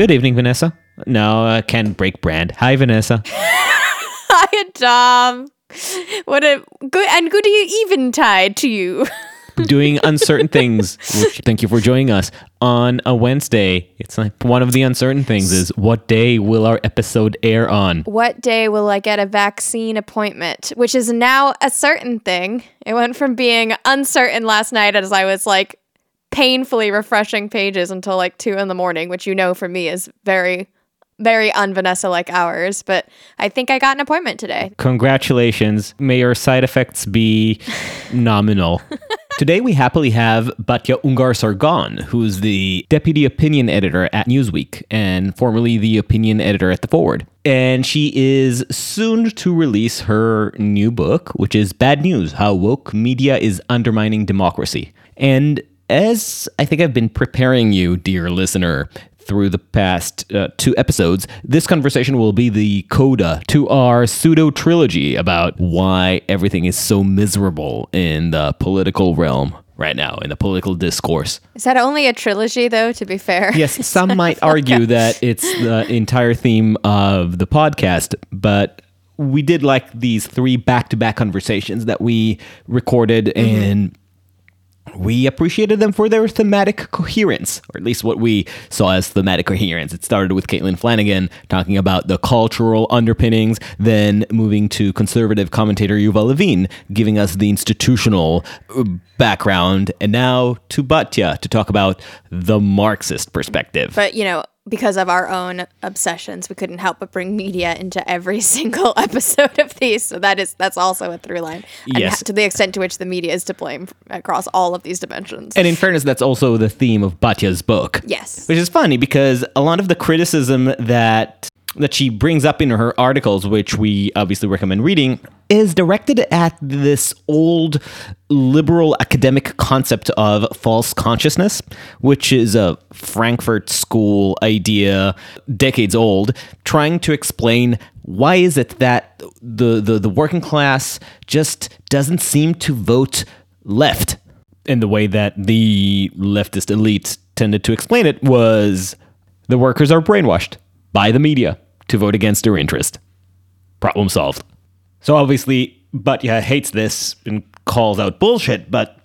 Good evening, Vanessa. No, I can't break brand. Hi, Vanessa. Hi, Dom. What a good and good eventide to you. Doing uncertain things. Which thank you for joining us on a Wednesday. It's like one of the uncertain things is what day will our episode air on? What day will I get a vaccine appointment? Which is now a certain thing. It went from being uncertain last night as I was like painfully refreshing pages until like two in the morning, which you know for me is very, very un Vanessa like hours. But I think I got an appointment today. Congratulations. May your side effects be nominal. Today we happily have Batya Ungar Sargon, who's the deputy opinion editor at Newsweek and formerly the opinion editor at The Forward. And she is soon to release her new book, which is Bad News How Woke Media is Undermining Democracy. And as I think I've been preparing you, dear listener, through the past uh, two episodes, this conversation will be the coda to our pseudo trilogy about why everything is so miserable in the political realm right now, in the political discourse. Is that only a trilogy, though, to be fair? Yes, some might argue that it's the entire theme of the podcast, but we did like these three back to back conversations that we recorded mm-hmm. and we appreciated them for their thematic coherence, or at least what we saw as thematic coherence. It started with Caitlin Flanagan talking about the cultural underpinnings, then moving to conservative commentator Yuval Levin, giving us the institutional uh, background, and now to Batya to talk about the Marxist perspective. But, you know, because of our own obsessions, we couldn't help but bring media into every single episode of these. So that is that's also a through line. Yes. to the extent to which the media is to blame across all of these dimensions. And in fairness, that's also the theme of Batya's book. Yes. Which is funny because a lot of the criticism that that she brings up in her articles, which we obviously recommend reading, is directed at this old liberal academic concept of false consciousness, which is a Frankfurt School idea, decades old, trying to explain why is it that the, the, the working class just doesn't seem to vote left. In the way that the leftist elite tended to explain it was the workers are brainwashed by the media to vote against their interest. Problem solved. So obviously, Batya hates this and calls out bullshit, but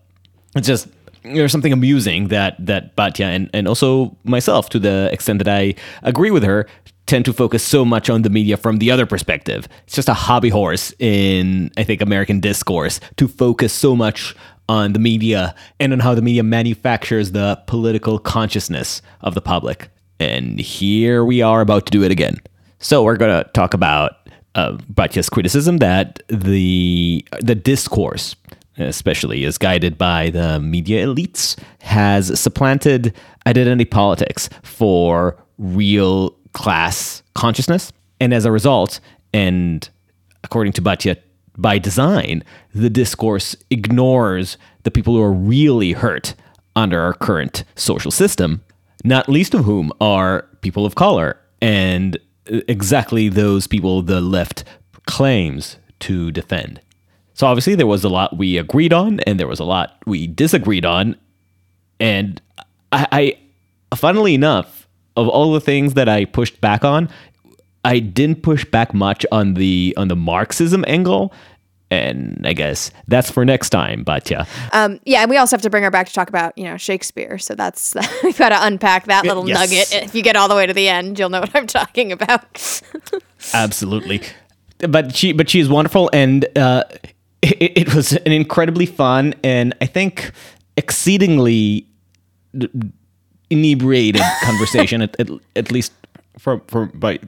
it's just there's something amusing that that Batya and, and also myself, to the extent that I agree with her, tend to focus so much on the media from the other perspective. It's just a hobby horse in I think American discourse to focus so much on the media and on how the media manufactures the political consciousness of the public. And here we are about to do it again. So we're going to talk about uh, criticism that the the discourse, especially, is guided by the media elites, has supplanted identity politics for real class consciousness, and as a result, and according to Batya, by design, the discourse ignores the people who are really hurt under our current social system not least of whom are people of color and uh, exactly those people the left claims to defend. So obviously there was a lot we agreed on and there was a lot we disagreed on. And I, I funnily enough, of all the things that I pushed back on, I didn't push back much on the on the Marxism angle and I guess that's for next time. But yeah, um, yeah, and we also have to bring her back to talk about you know Shakespeare. So that's we've got to unpack that little yes. nugget. If you get all the way to the end, you'll know what I'm talking about. Absolutely, but she but she is wonderful, and uh, it, it was an incredibly fun and I think exceedingly inebriated conversation. at, at, at least from for by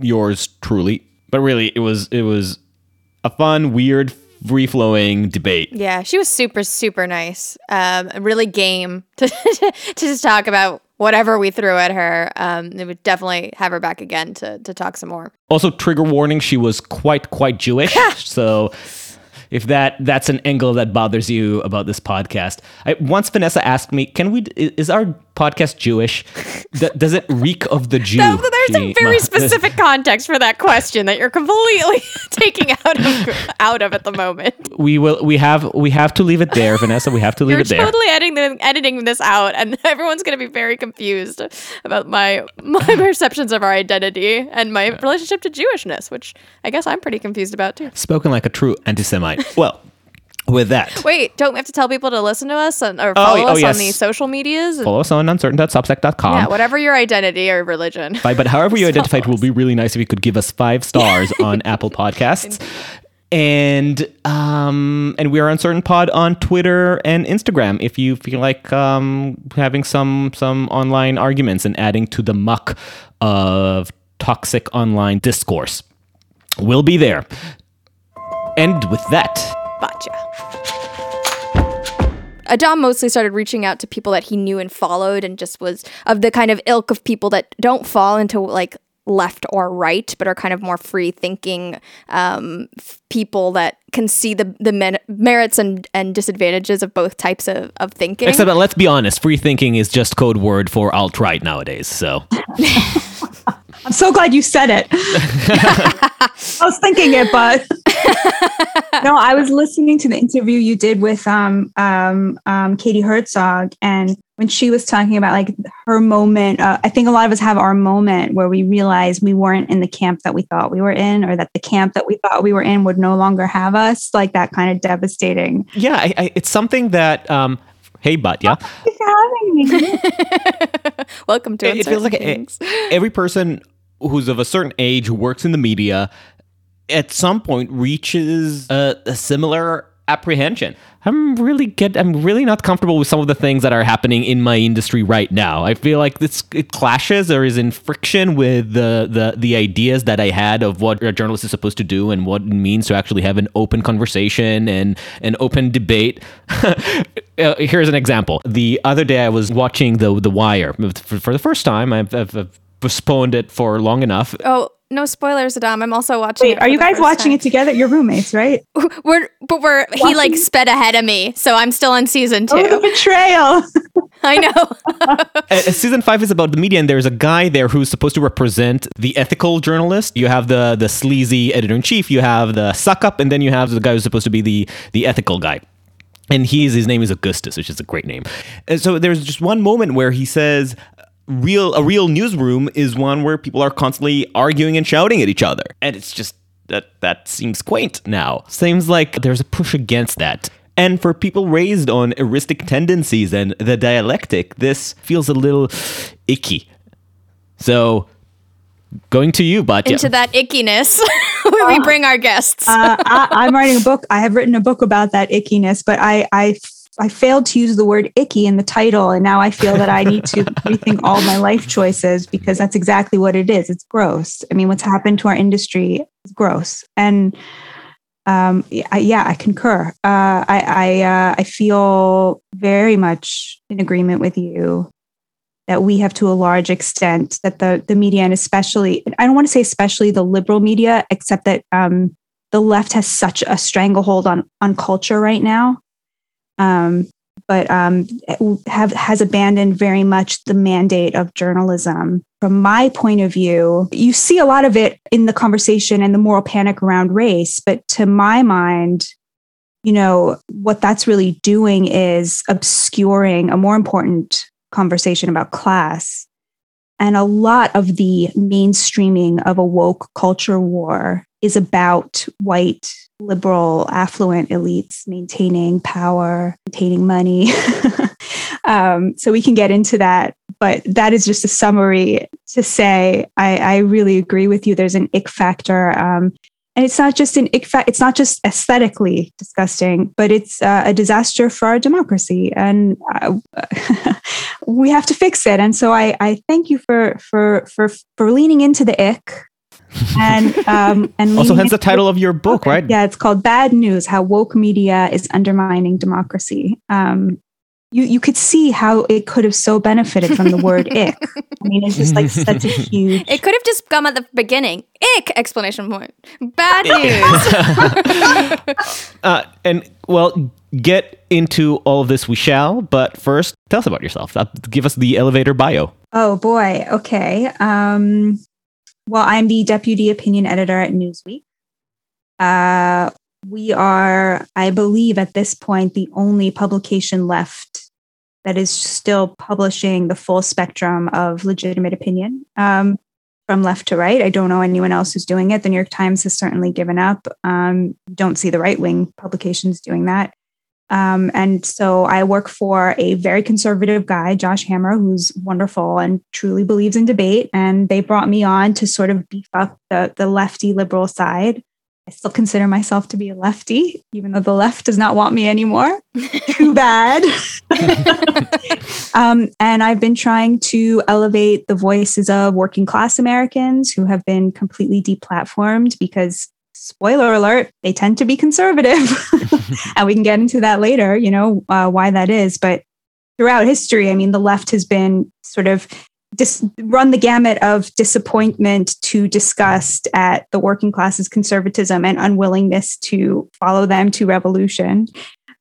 yours truly, but really it was it was a fun, weird, free flowing debate. Yeah, she was super, super nice. Um, really game to, to just talk about whatever we threw at her. Um, they would definitely have her back again to, to talk some more. Also, trigger warning: she was quite, quite Jewish. so, if that that's an angle that bothers you about this podcast, I, once Vanessa asked me, "Can we? Is our podcast Jewish? D- does it reek of the Jew? No, there's a very Ma- specific context for that question that you're completely taking out of out of at the moment. We will. We have. We have to leave it there, Vanessa. We have to leave You're it there. totally editing editing this out, and everyone's going to be very confused about my my perceptions of our identity and my relationship to Jewishness, which I guess I'm pretty confused about too. Spoken like a true anti-Semite. Well, with that, Wait, don't we have to tell people to listen to us and, or Oh, follow oh, us yes. on the social medias? follow us on uncertain.substack.com. yeah, whatever your identity or religion. Bye. But however you identify it will be really nice if you could give us five stars on Apple Podcasts. And um and we are uncertain pod on Twitter and Instagram if you feel like um having some some online arguments and adding to the muck of toxic online discourse. We'll be there. And with that, Gotcha. Adam mostly started reaching out to people that he knew and followed, and just was of the kind of ilk of people that don't fall into like left or right, but are kind of more free thinking um, f- people that can see the the men- merits and, and disadvantages of both types of, of thinking. except that let's be honest, free thinking is just code word for alt right nowadays. So I'm so glad you said it. I was thinking it, but no, I was listening to the interview you did with um, um, um, Katie Herzog, and when she was talking about like her moment, uh, I think a lot of us have our moment where we realize we weren't in the camp that we thought we were in, or that the camp that we thought we were in would no longer have us. Like that kind of devastating. yeah, I, I, it's something that um hey Batya. Thanks for having me. Welcome to it, it feels like Uncertain e- every person who's of a certain age who works in the media at some point reaches a, a similar apprehension. I'm really get i'm really not comfortable with some of the things that are happening in my industry right now. I feel like this it clashes or is in friction with the the the ideas that i had of what a journalist is supposed to do and what it means to actually have an open conversation and an open debate. Uh, here's an example. The other day i was watching the the wire. For, for the first time I've, I've, I've postponed it for long enough Oh, no spoilers, Adam. I'm also watching. Wait, it are you guys watching time. it together? You're roommates, right? We're but we're he like sped ahead of me, so I'm still on season two. Oh, the betrayal. I know. Uh, season five is about the media, and there's a guy there who's supposed to represent the ethical journalist. You have the the sleazy editor in chief, you have the suck up, and then you have the guy who's supposed to be the the ethical guy. And he's his name is Augustus, which is a great name. And so there's just one moment where he says. Real a real newsroom is one where people are constantly arguing and shouting at each other, and it's just that that seems quaint now. Seems like there's a push against that. And for people raised on heuristic tendencies and the dialectic, this feels a little icky. So, going to you, Batya. Into that ickiness, we bring our guests. uh, I, I'm writing a book. I have written a book about that ickiness, but I, I, I failed to use the word icky in the title, and now I feel that I need to rethink all my life choices because that's exactly what it is. It's gross. I mean, what's happened to our industry is gross, and um, yeah, I, yeah, I concur. Uh, I, I, uh, I feel very much in agreement with you that we have to a large extent that the the media and especially I don't want to say especially the liberal media, except that um, the left has such a stranglehold on on culture right now. Um, but um, have has abandoned very much the mandate of journalism. From my point of view, you see a lot of it in the conversation and the moral panic around race. But to my mind, you know what that's really doing is obscuring a more important conversation about class. And a lot of the mainstreaming of a woke culture war is about white, liberal, affluent elites maintaining power, maintaining money. um, so we can get into that. But that is just a summary to say I, I really agree with you. There's an ick factor. Um, and it's not just an ick fa- it's not just aesthetically disgusting but it's uh, a disaster for our democracy and uh, we have to fix it and so I, I thank you for for for for leaning into the ick and um and also, hence the title of your book, right? yeah it's called bad news how woke media is undermining democracy um you you could see how it could have so benefited from the word ick i mean it's just like such a huge it could have just come at the beginning. Ick! Exclamation point. Bad news. uh, and well, get into all of this, we shall. But first, tell us about yourself. Uh, Give us the elevator bio. Oh boy. Okay. Um, well, I'm the deputy opinion editor at Newsweek. Uh, we are, I believe, at this point, the only publication left that is still publishing the full spectrum of legitimate opinion um, from left to right. I don't know anyone else who's doing it. The New York Times has certainly given up. Um, don't see the right wing publications doing that. Um, and so I work for a very conservative guy, Josh Hammer, who's wonderful and truly believes in debate. And they brought me on to sort of beef up the, the lefty liberal side. I still consider myself to be a lefty, even though the left does not want me anymore. Too bad. um, and I've been trying to elevate the voices of working class Americans who have been completely deplatformed because, spoiler alert, they tend to be conservative. and we can get into that later, you know, uh, why that is. But throughout history, I mean, the left has been sort of dis- run the gamut of disappointment to disgust at the working class's conservatism and unwillingness to follow them to revolution.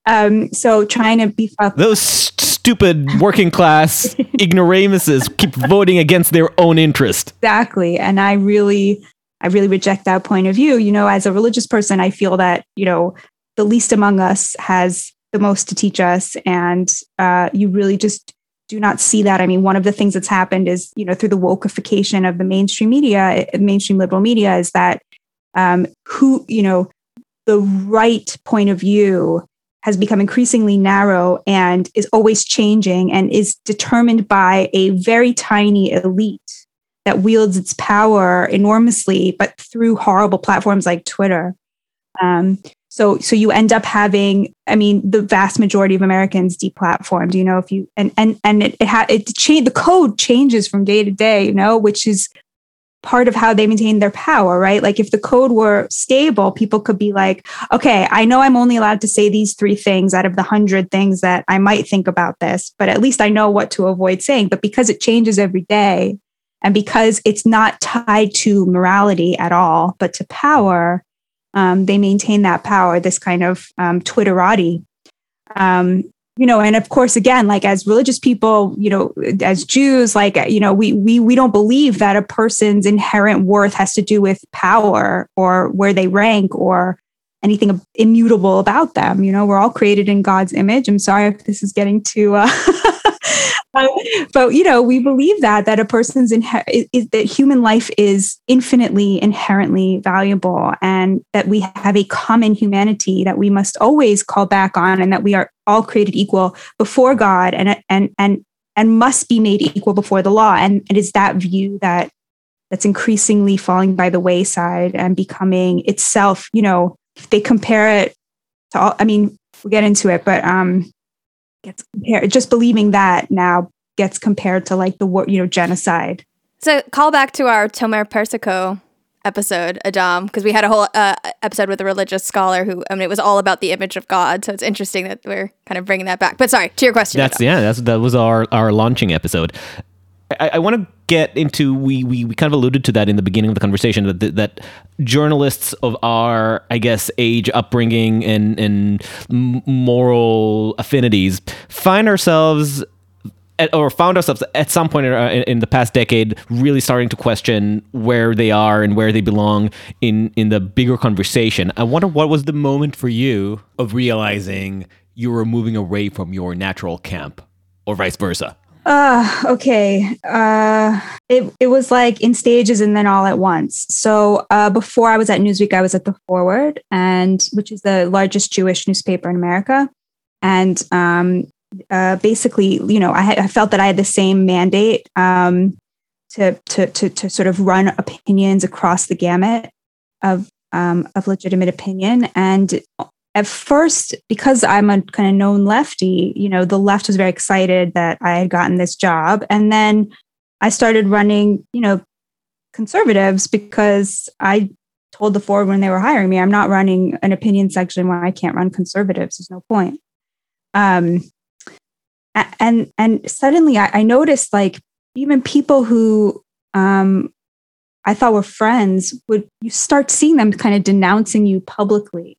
Um, so trying to beef up Those st- stupid working class ignoramuses keep voting against their own interest. exactly, and I really, I really reject that point of view. You know, as a religious person, I feel that you know the least among us has the most to teach us, and uh, you really just do not see that. I mean, one of the things that's happened is, you know, through the wokeification of the mainstream media, uh, mainstream liberal media, is that um, who, you know, the right point of view has become increasingly narrow and is always changing and is determined by a very tiny elite that wields its power enormously, but through horrible platforms like Twitter. Um, so, so you end up having, I mean, the vast majority of Americans deplatformed. You know, if you and and and it it, it change the code changes from day to day. You know, which is part of how they maintain their power, right? Like if the code were stable, people could be like, okay, I know I'm only allowed to say these three things out of the hundred things that I might think about this, but at least I know what to avoid saying. But because it changes every day, and because it's not tied to morality at all, but to power, um, they maintain that power, this kind of um, Twitterati. Um, you know, and of course, again, like as religious people, you know, as Jews, like you know, we we we don't believe that a person's inherent worth has to do with power or where they rank or anything immutable about them. You know, we're all created in God's image. I'm sorry if this is getting too. Uh, but you know we believe that that a person's inher- is, is, that human life is infinitely inherently valuable and that we have a common humanity that we must always call back on and that we are all created equal before god and and and and must be made equal before the law. And it is that view that that's increasingly falling by the wayside and becoming itself you know they compare it to all i mean we'll get into it but um gets compared just believing that now gets compared to like the war you know genocide. So call back to our tomer persico episode adam because we had a whole uh, episode with a religious scholar who i mean it was all about the image of god so it's interesting that we're kind of bringing that back. But sorry to your question that's adam. yeah that's that was our our launching episode I, I want to get into we, we we kind of alluded to that in the beginning of the conversation that that journalists of our I guess age upbringing and and moral affinities find ourselves at, or found ourselves at some point uh, in, in, the past decade really starting to question where they are and where they belong in in the bigger conversation. I wonder what was the moment for you of realizing you were moving away from your natural camp or vice versa. Uh, okay. Uh, it, it was like in stages and then all at once. So, uh, before I was at Newsweek, I was at the Forward and which is the largest Jewish newspaper in America. And, um, uh, basically, you know, I, I felt that I had the same mandate, um, to, to, to, to sort of run opinions across the gamut of, um, of legitimate opinion. And at first, because I'm a kind of known lefty, you know, the left was very excited that I had gotten this job. And then I started running, you know, conservatives because I told the Forward when they were hiring me, I'm not running an opinion section when I can't run conservatives. There's no point. Um, and and suddenly I, I noticed like even people who um, I thought were friends would you start seeing them kind of denouncing you publicly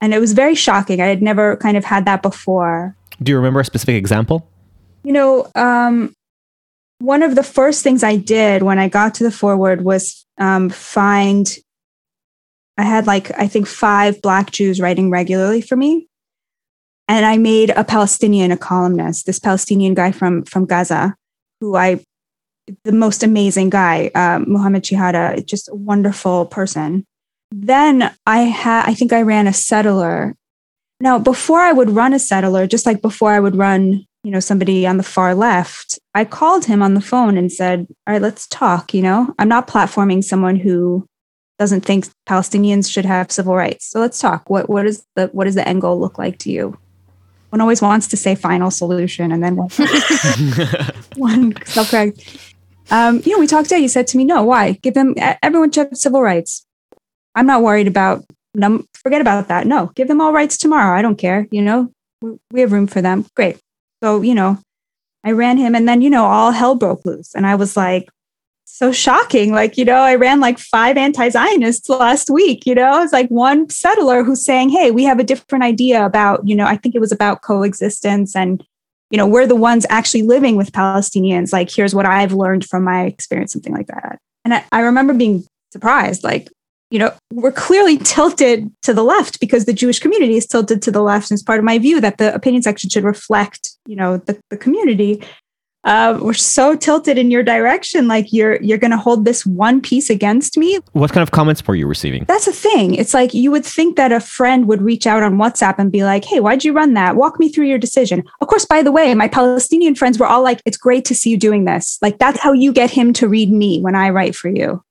and it was very shocking. I had never kind of had that before. Do you remember a specific example? You know, um, one of the first things I did when I got to the forward was um, find. I had like I think five Black Jews writing regularly for me, and I made a Palestinian a columnist. This Palestinian guy from from Gaza, who I, the most amazing guy, uh, Muhammad Shehada, just a wonderful person. Then I had I think I ran a settler. Now before I would run a settler, just like before I would run you know somebody on the far left i called him on the phone and said all right let's talk you know? I'm not platforming someone who doesn't think palestinians should have civil rights. So let's talk. What what is the what does the end goal look like to you? One always wants to say final solution and then one, one self-correct. Um, you know we talked today you said to me no why? Give them everyone should have civil rights i'm not worried about num- forget about that no give them all rights tomorrow i don't care you know we have room for them great so, you know, I ran him and then, you know, all hell broke loose. And I was like, so shocking. Like, you know, I ran like five anti Zionists last week. You know, it's like one settler who's saying, hey, we have a different idea about, you know, I think it was about coexistence and, you know, we're the ones actually living with Palestinians. Like, here's what I've learned from my experience, something like that. And I, I remember being surprised, like, you know, we're clearly tilted to the left because the Jewish community is tilted to the left. And it's part of my view that the opinion section should reflect, you know, the, the community. Uh, we're so tilted in your direction, like you're you're going to hold this one piece against me. What kind of comments were you receiving? That's the thing. It's like you would think that a friend would reach out on WhatsApp and be like, "Hey, why'd you run that? Walk me through your decision." Of course, by the way, my Palestinian friends were all like, "It's great to see you doing this." Like that's how you get him to read me when I write for you.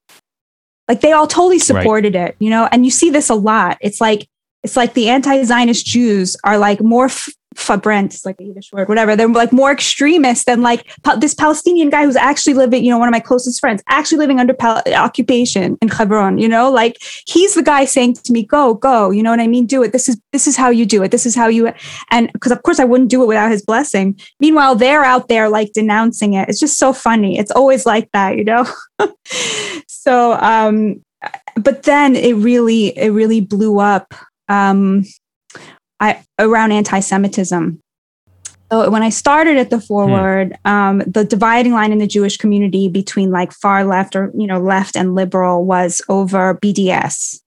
Like they all totally supported right. it, you know, and you see this a lot. It's like, it's like the anti-Zionist Jews are like more f- farbrent, like a Yiddish word, whatever. They're like more extremist than like this Palestinian guy who's actually living, you know, one of my closest friends, actually living under pal- occupation in Hebron, you know, like he's the guy saying to me, go, go, you know what I mean? Do it. This is, this is how you do it. This is how you, and because of course I wouldn't do it without his blessing. Meanwhile, they're out there like denouncing it. It's just so funny. It's always like that, you know? so um but then it really it really blew up um I, around anti-Semitism. So when I started at the forward, hmm. um, the dividing line in the Jewish community between like far left or you know left and liberal was over BDS.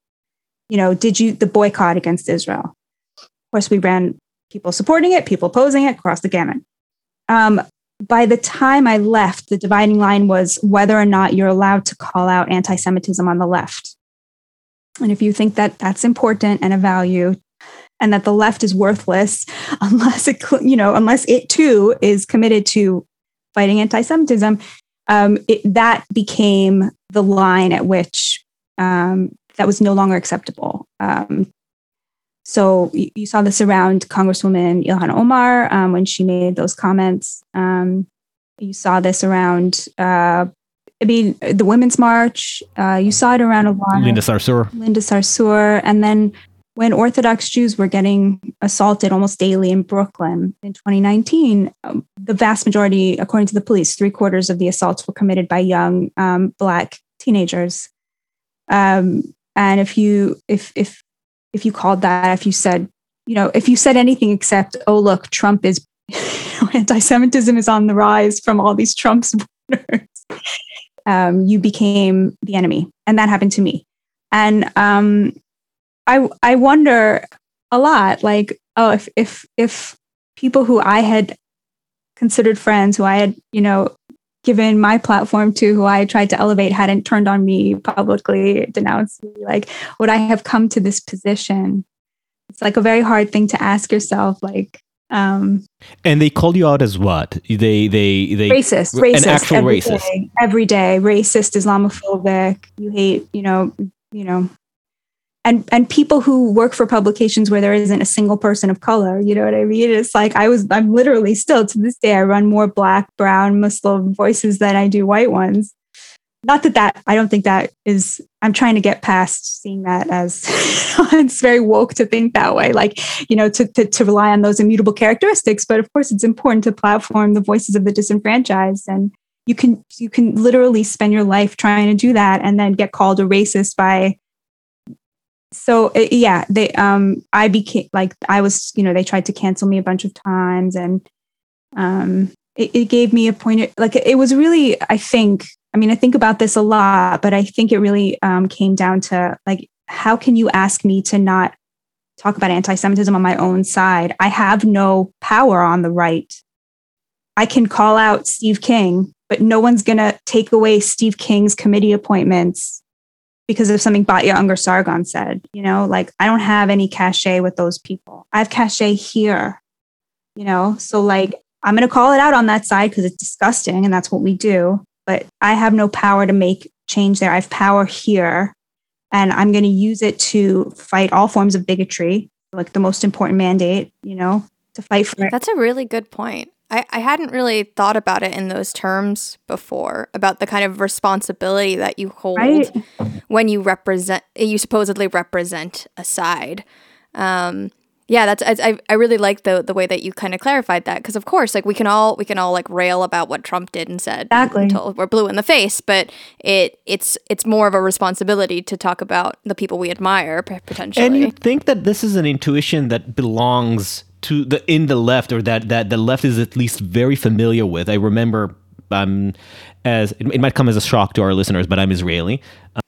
You know, did you the boycott against Israel? Of course, we ran people supporting it, people opposing it, across the gamut. Um, by the time I left, the dividing line was whether or not you're allowed to call out anti Semitism on the left. And if you think that that's important and a value, and that the left is worthless unless it, you know, unless it too is committed to fighting anti-Semitism, um, it, that became the line at which um, that was no longer acceptable. Um, so you, you, saw this around Congresswoman Ilhan Omar um, when she made those comments. Um, you saw this around, uh, I mean, the Women's March. Uh, you saw it around a lot. Linda Sarsour. Linda Sarsour. And then when Orthodox Jews were getting assaulted almost daily in Brooklyn in 2019, um, the vast majority, according to the police, three quarters of the assaults were committed by young um, Black teenagers. Um, and if you if if if you called that, if you said, you know, if you said anything except, oh, look, Trump is, anti Semitism is on the rise from all these Trump supporters, um, you became the enemy. And that happened to me. And um, I, I wonder a lot, like, oh, if, if, if people who I had considered friends, who I had, you know, given my platform to who I tried to elevate hadn't turned on me publicly, denounced me, like, would I have come to this position? It's like a very hard thing to ask yourself, like, um, and they called you out as what? They they they racist, racist, an actual every racist, day, every day, racist, Islamophobic. You hate, you know, you know, and and people who work for publications where there isn't a single person of color you know what i mean? It's like i was i'm literally still to this day i run more black brown muslim voices than i do white ones. Not that that i don't think that is i'm trying to get past seeing that as it's very woke to think that way like you know to, to, to rely on those immutable characteristics. But of course it's important to platform the voices of the disenfranchised and you can you can literally spend your life trying to do that and then get called a racist by so uh, yeah, they um I became like I was, you know, they tried to cancel me a bunch of times and um it, it gave me a point like it was really I think I mean I think about this a lot, but I think it really um came down to like how can you ask me to not talk about anti-Semitism on my own side? I have no power on the right. I can call out Steve King, but no one's gonna take away Steve King's committee appointments because of something Batya Ungar Sargon said. You know, like I don't have any cachet with those people. I have cachet here. You know, so like I'm going to call it out on that side because it's disgusting and that's what we do. But I have no power to make change there. I have power here and I'm going to use it to fight all forms of bigotry, like the most important mandate, you know, to fight for That's a really good point. I, I hadn't really thought about it in those terms before about the kind of responsibility that you hold right. when you represent you supposedly represent a side. Um, yeah, that's I, I really like the the way that you kind of clarified that because of course like we can all we can all like rail about what Trump did and said exactly. until we're blue in the face, but it it's it's more of a responsibility to talk about the people we admire potentially. And you think that this is an intuition that belongs to the in the left or that that the left is at least very familiar with. I remember um as it, it might come as a shock to our listeners, but I'm Israeli. Um,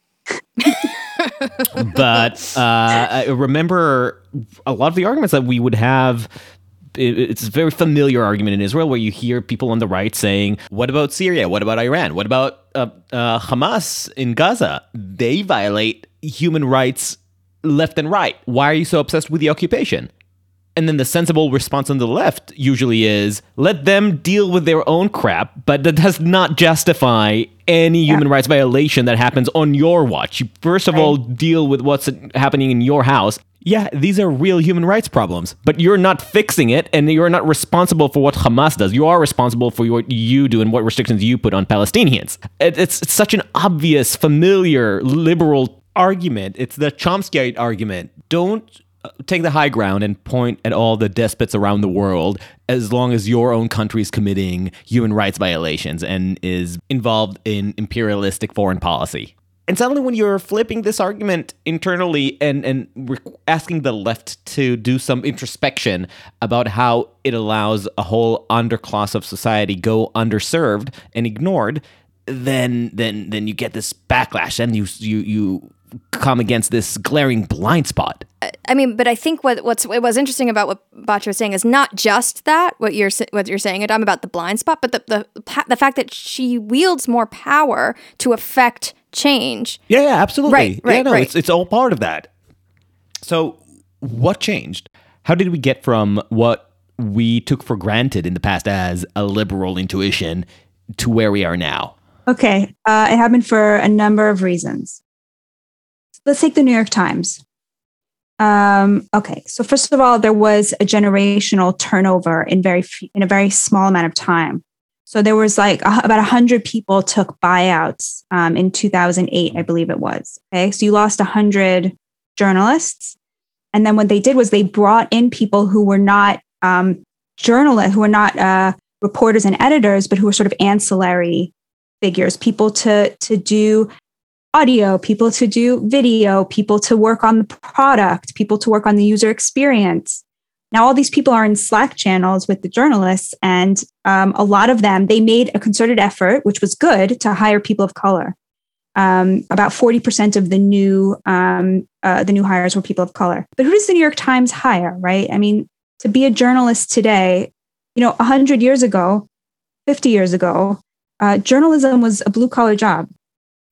but uh, I remember a lot of the arguments that we would have it's a very familiar argument in Israel where you hear people on the right saying, "What about Syria? What about Iran? What about uh, uh, Hamas in Gaza? They violate human rights left and right. Why are you so obsessed with the occupation?" And then the sensible response on the left usually is let them deal with their own crap, but that does not justify any human rights violation that happens on your watch. You first of right. all deal with what's happening in your house. Yeah, these are real human rights problems, but you're not fixing it and you're not responsible for what Hamas does. You are responsible for what you do and what restrictions you put on Palestinians. It's, it's such an obvious, familiar, liberal argument. It's the Chomskyite argument. Don't take the high ground and point at all the despots around the world as long as your own country is committing human rights violations and is involved in imperialistic foreign policy. And suddenly, when you're flipping this argument internally and, and asking the left to do some introspection about how it allows a whole underclass of society go underserved and ignored, then then then you get this backlash and you you you come against this glaring blind spot. I mean, but I think what what's what was interesting about what Batya was saying is not just that what you're what you're saying, Adam, about the blind spot, but the the the fact that she wields more power to affect change. Yeah, yeah, absolutely. Right, right, yeah, no, right. it's it's all part of that. So, what changed? How did we get from what we took for granted in the past as a liberal intuition to where we are now? Okay, uh, it happened for a number of reasons let's take the New York Times. Um, okay, so first of all, there was a generational turnover in very in a very small amount of time. So there was like a, about hundred people took buyouts um, in 2008, I believe it was. Okay, so you lost hundred journalists, and then what they did was they brought in people who were not um, journalists, who were not uh, reporters and editors, but who were sort of ancillary figures, people to to do audio, people to do video, people to work on the product, people to work on the user experience. Now, all these people are in Slack channels with the journalists, and um, a lot of them they made a concerted effort, which was good, to hire people of color. Um, about forty percent of the new um, uh, the new hires were people of color. But who does the New York Times hire? Right? I mean, to be a journalist today, you know, hundred years ago, fifty years ago, uh, journalism was a blue collar job.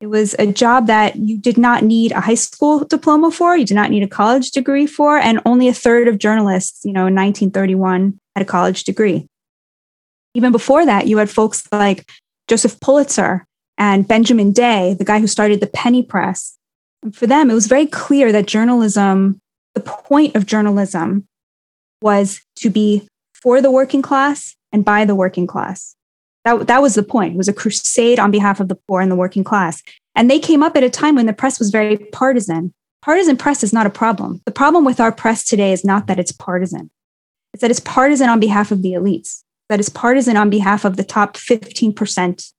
It was a job that you did not need a high school diploma for, you did not need a college degree for, and only a third of journalists, you know, in 1931 had a college degree. Even before that, you had folks like Joseph Pulitzer and Benjamin Day, the guy who started the penny press. And for them, it was very clear that journalism, the point of journalism was to be for the working class and by the working class. That, that was the point. It was a crusade on behalf of the poor and the working class. And they came up at a time when the press was very partisan. Partisan press is not a problem. The problem with our press today is not that it's partisan, it's that it's partisan on behalf of the elites, that it's partisan on behalf of the top 15%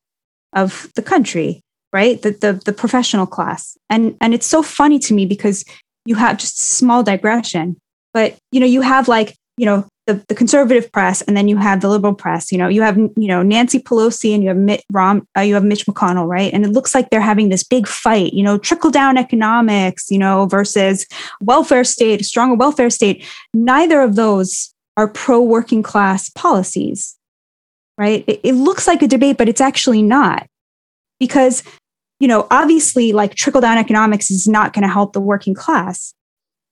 of the country, right? The, the, the professional class. And, and it's so funny to me because you have just small digression, but you know, you have like, you know, the, the conservative press and then you have the liberal press. You know you have you know nancy pelosi and you have mitt rom uh, you have mitch mcconnell right? And it looks like they're having this big fight you know trickle down economics you know versus welfare state stronger welfare state. Neither of those are pro working class policies right? It, it looks like a debate but it's actually not. Because you know obviously like trickle down economics is not going to help the working class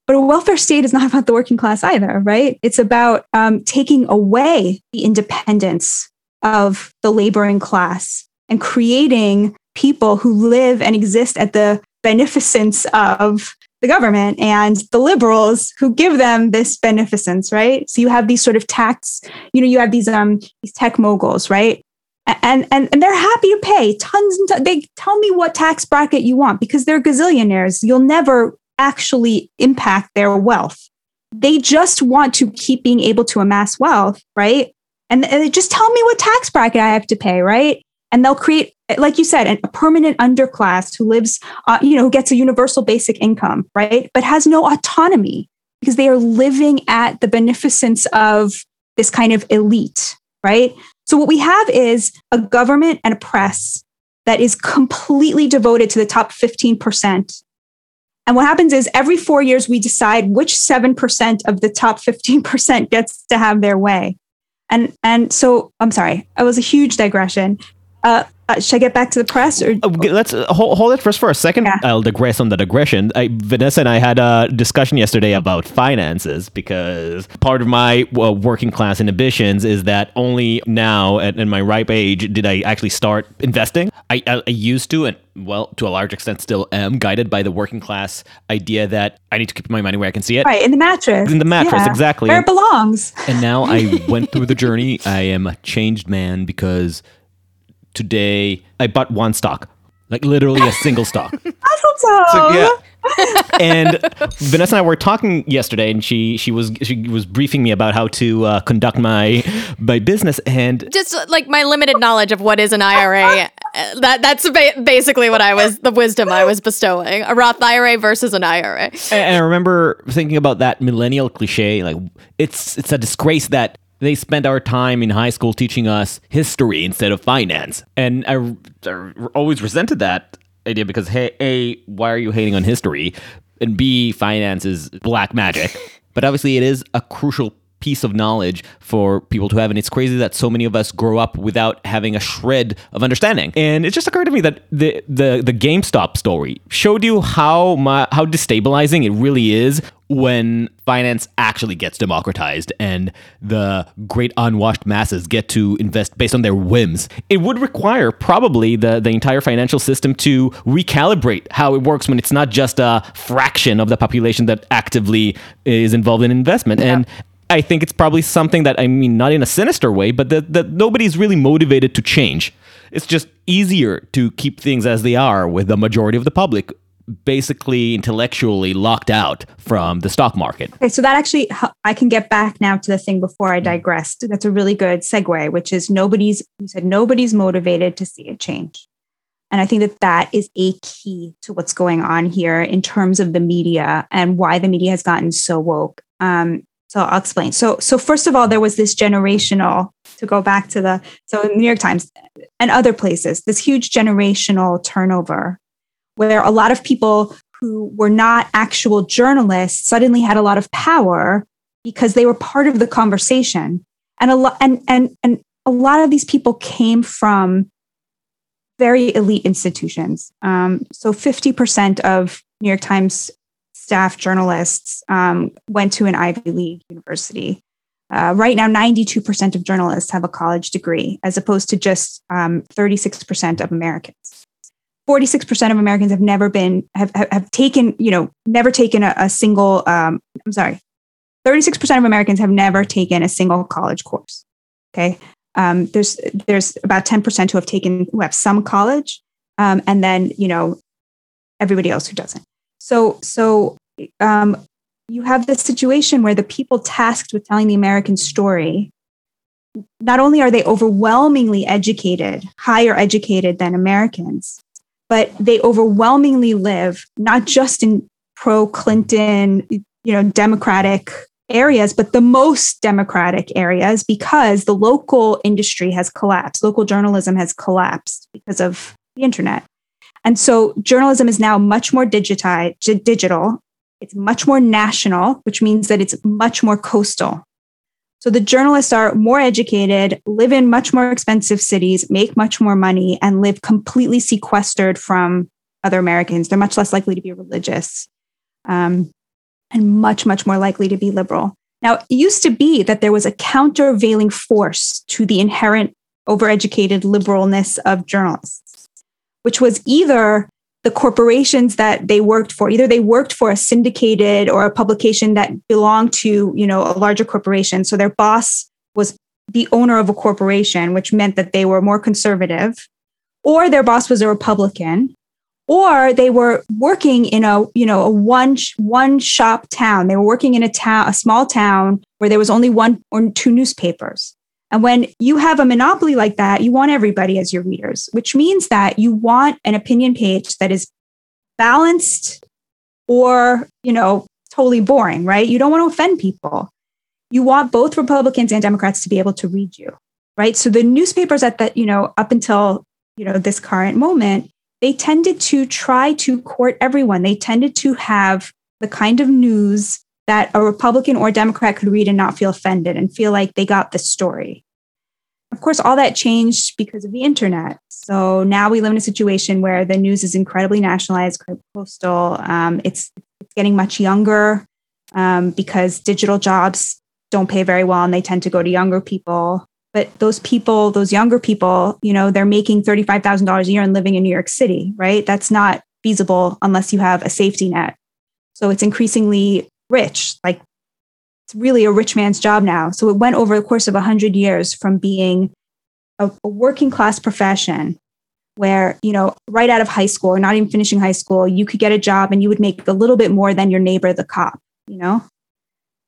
but a welfare state is not about the working class either, right? It's about um, taking away the independence of the laboring class and creating people who live and exist at the beneficence of the government and the liberals who give them this beneficence, right? So you have these sort of tax, you know, you have these um these tech moguls, right? And and and they're happy to pay tons and tons. They tell me what tax bracket you want because they're gazillionaires. You'll never actually impact their wealth. They just want to keep being able to amass wealth, right? And, they just tell me what tax bracket I have to pay, right? And they'll create, like you said, a permanent underclass who lives, uh, you know, who gets a universal basic income, right? But has no autonomy because they are living at the beneficence of this kind of elite, right? So what we have is a government and a press that is completely devoted to the top 15% and what happens is every four years, we decide which 7% of the top 15% gets to have their way. And, and so I'm sorry, it was a huge digression. Uh, uh, should I get back to the press or uh, let's uh, hold, hold it first for a second. Yeah. I'll digress on the digression. I, Vanessa and I had a discussion yesterday about finances because part of my uh, working class inhibitions is that only now at in my ripe age did I actually start investing. I, I, I used to and well, to a large extent, still am guided by the working class idea that I need to keep my money where I can see it. Right, in the mattress. In the mattress, yeah. exactly. Where it belongs. And now I went through the journey. I am a changed man because today I bought one stock, like literally a single stock. Awesome. So, yeah. and Vanessa and I were talking yesterday, and she she was she was briefing me about how to uh, conduct my my business, and just like my limited knowledge of what is an IRA. That that's ba- basically what I was the wisdom I was bestowing: a Roth IRA versus an IRA. And, and I remember thinking about that millennial cliche, like it's it's a disgrace that they spent our time in high school teaching us history instead of finance. And I, I always resented that idea because, hey, A, why are you hating on history? And B, finance is black magic. but obviously, it is a crucial piece of knowledge for people to have. And it's crazy that so many of us grow up without having a shred of understanding. And it just occurred to me that the the, the GameStop story showed you how my, how destabilizing it really is when finance actually gets democratized and the great unwashed masses get to invest based on their whims. It would require probably the, the entire financial system to recalibrate how it works when it's not just a fraction of the population that actively is involved in investment. Yeah. And I think it's probably something that I mean, not in a sinister way, but that, that nobody's really motivated to change. It's just easier to keep things as they are with the majority of the public basically intellectually locked out from the stock market. Okay, so that actually, I can get back now to the thing before I digressed. That's a really good segue, which is nobody's, you said nobody's motivated to see a change. And I think that that is a key to what's going on here in terms of the media and why the media has gotten so woke. Um, so I'll explain. So, so first of all, there was this generational. To go back to the so New York Times and other places, this huge generational turnover, where a lot of people who were not actual journalists suddenly had a lot of power because they were part of the conversation, and a lot and and and a lot of these people came from very elite institutions. Um, so, fifty percent of New York Times staff journalists um, went to an Ivy League university. Uh, right now, 92% of journalists have a college degree, as opposed to just um, 36% of Americans. 46% of Americans have never been, have, have, have taken, you know, never taken a, a single, um, I'm sorry, 36% of Americans have never taken a single college course. Okay. Um, there's, there's about 10% who have taken, who have some college. Um, and then, you know, everybody else who doesn't. So, so um, you have this situation where the people tasked with telling the American story, not only are they overwhelmingly educated, higher educated than Americans, but they overwhelmingly live not just in pro Clinton, you know, Democratic areas, but the most democratic areas because the local industry has collapsed. Local journalism has collapsed because of the internet. And so journalism is now much more digitized, digital. It's much more national, which means that it's much more coastal. So the journalists are more educated, live in much more expensive cities, make much more money, and live completely sequestered from other Americans. They're much less likely to be religious. Um, and much, much more likely to be liberal. Now, it used to be that there was a countervailing force to the inherent overeducated liberalness of journalists, which was either the corporations that they worked for either they worked for a syndicated or a publication that belonged to you know a larger corporation. So their boss was the owner of a corporation which meant that they were more conservative or their boss was a republican or they were working in a you know a one one shop town. They were working in a town a small town where there was only one or two newspapers and when you have a monopoly like that you want everybody as your readers which means that you want an opinion page that is balanced or you know totally boring right? You don't want to offend people. You want both republicans and democrats to be able to read you right? So the newspapers at that you know up until you know this current moment they tended to try to court everyone. They tended to have the kind of news that a Republican or Democrat could read and not feel offended and feel like they got the story. Of course, all that changed because of the internet. So now we live in a situation where the news is incredibly nationalized, coastal. Um, it's, it's getting much younger um, because digital jobs don't pay very well and they tend to go to younger people but those people those younger people you know they're making $35000 a year and living in new york city right that's not feasible unless you have a safety net so it's increasingly rich. Like it's really a rich man's job now. So it went over the course of 100 years from being a, a working class profession where you know right out of high school or not even finishing high school you could get a job and you would make a little bit more than your neighbor the cop you know?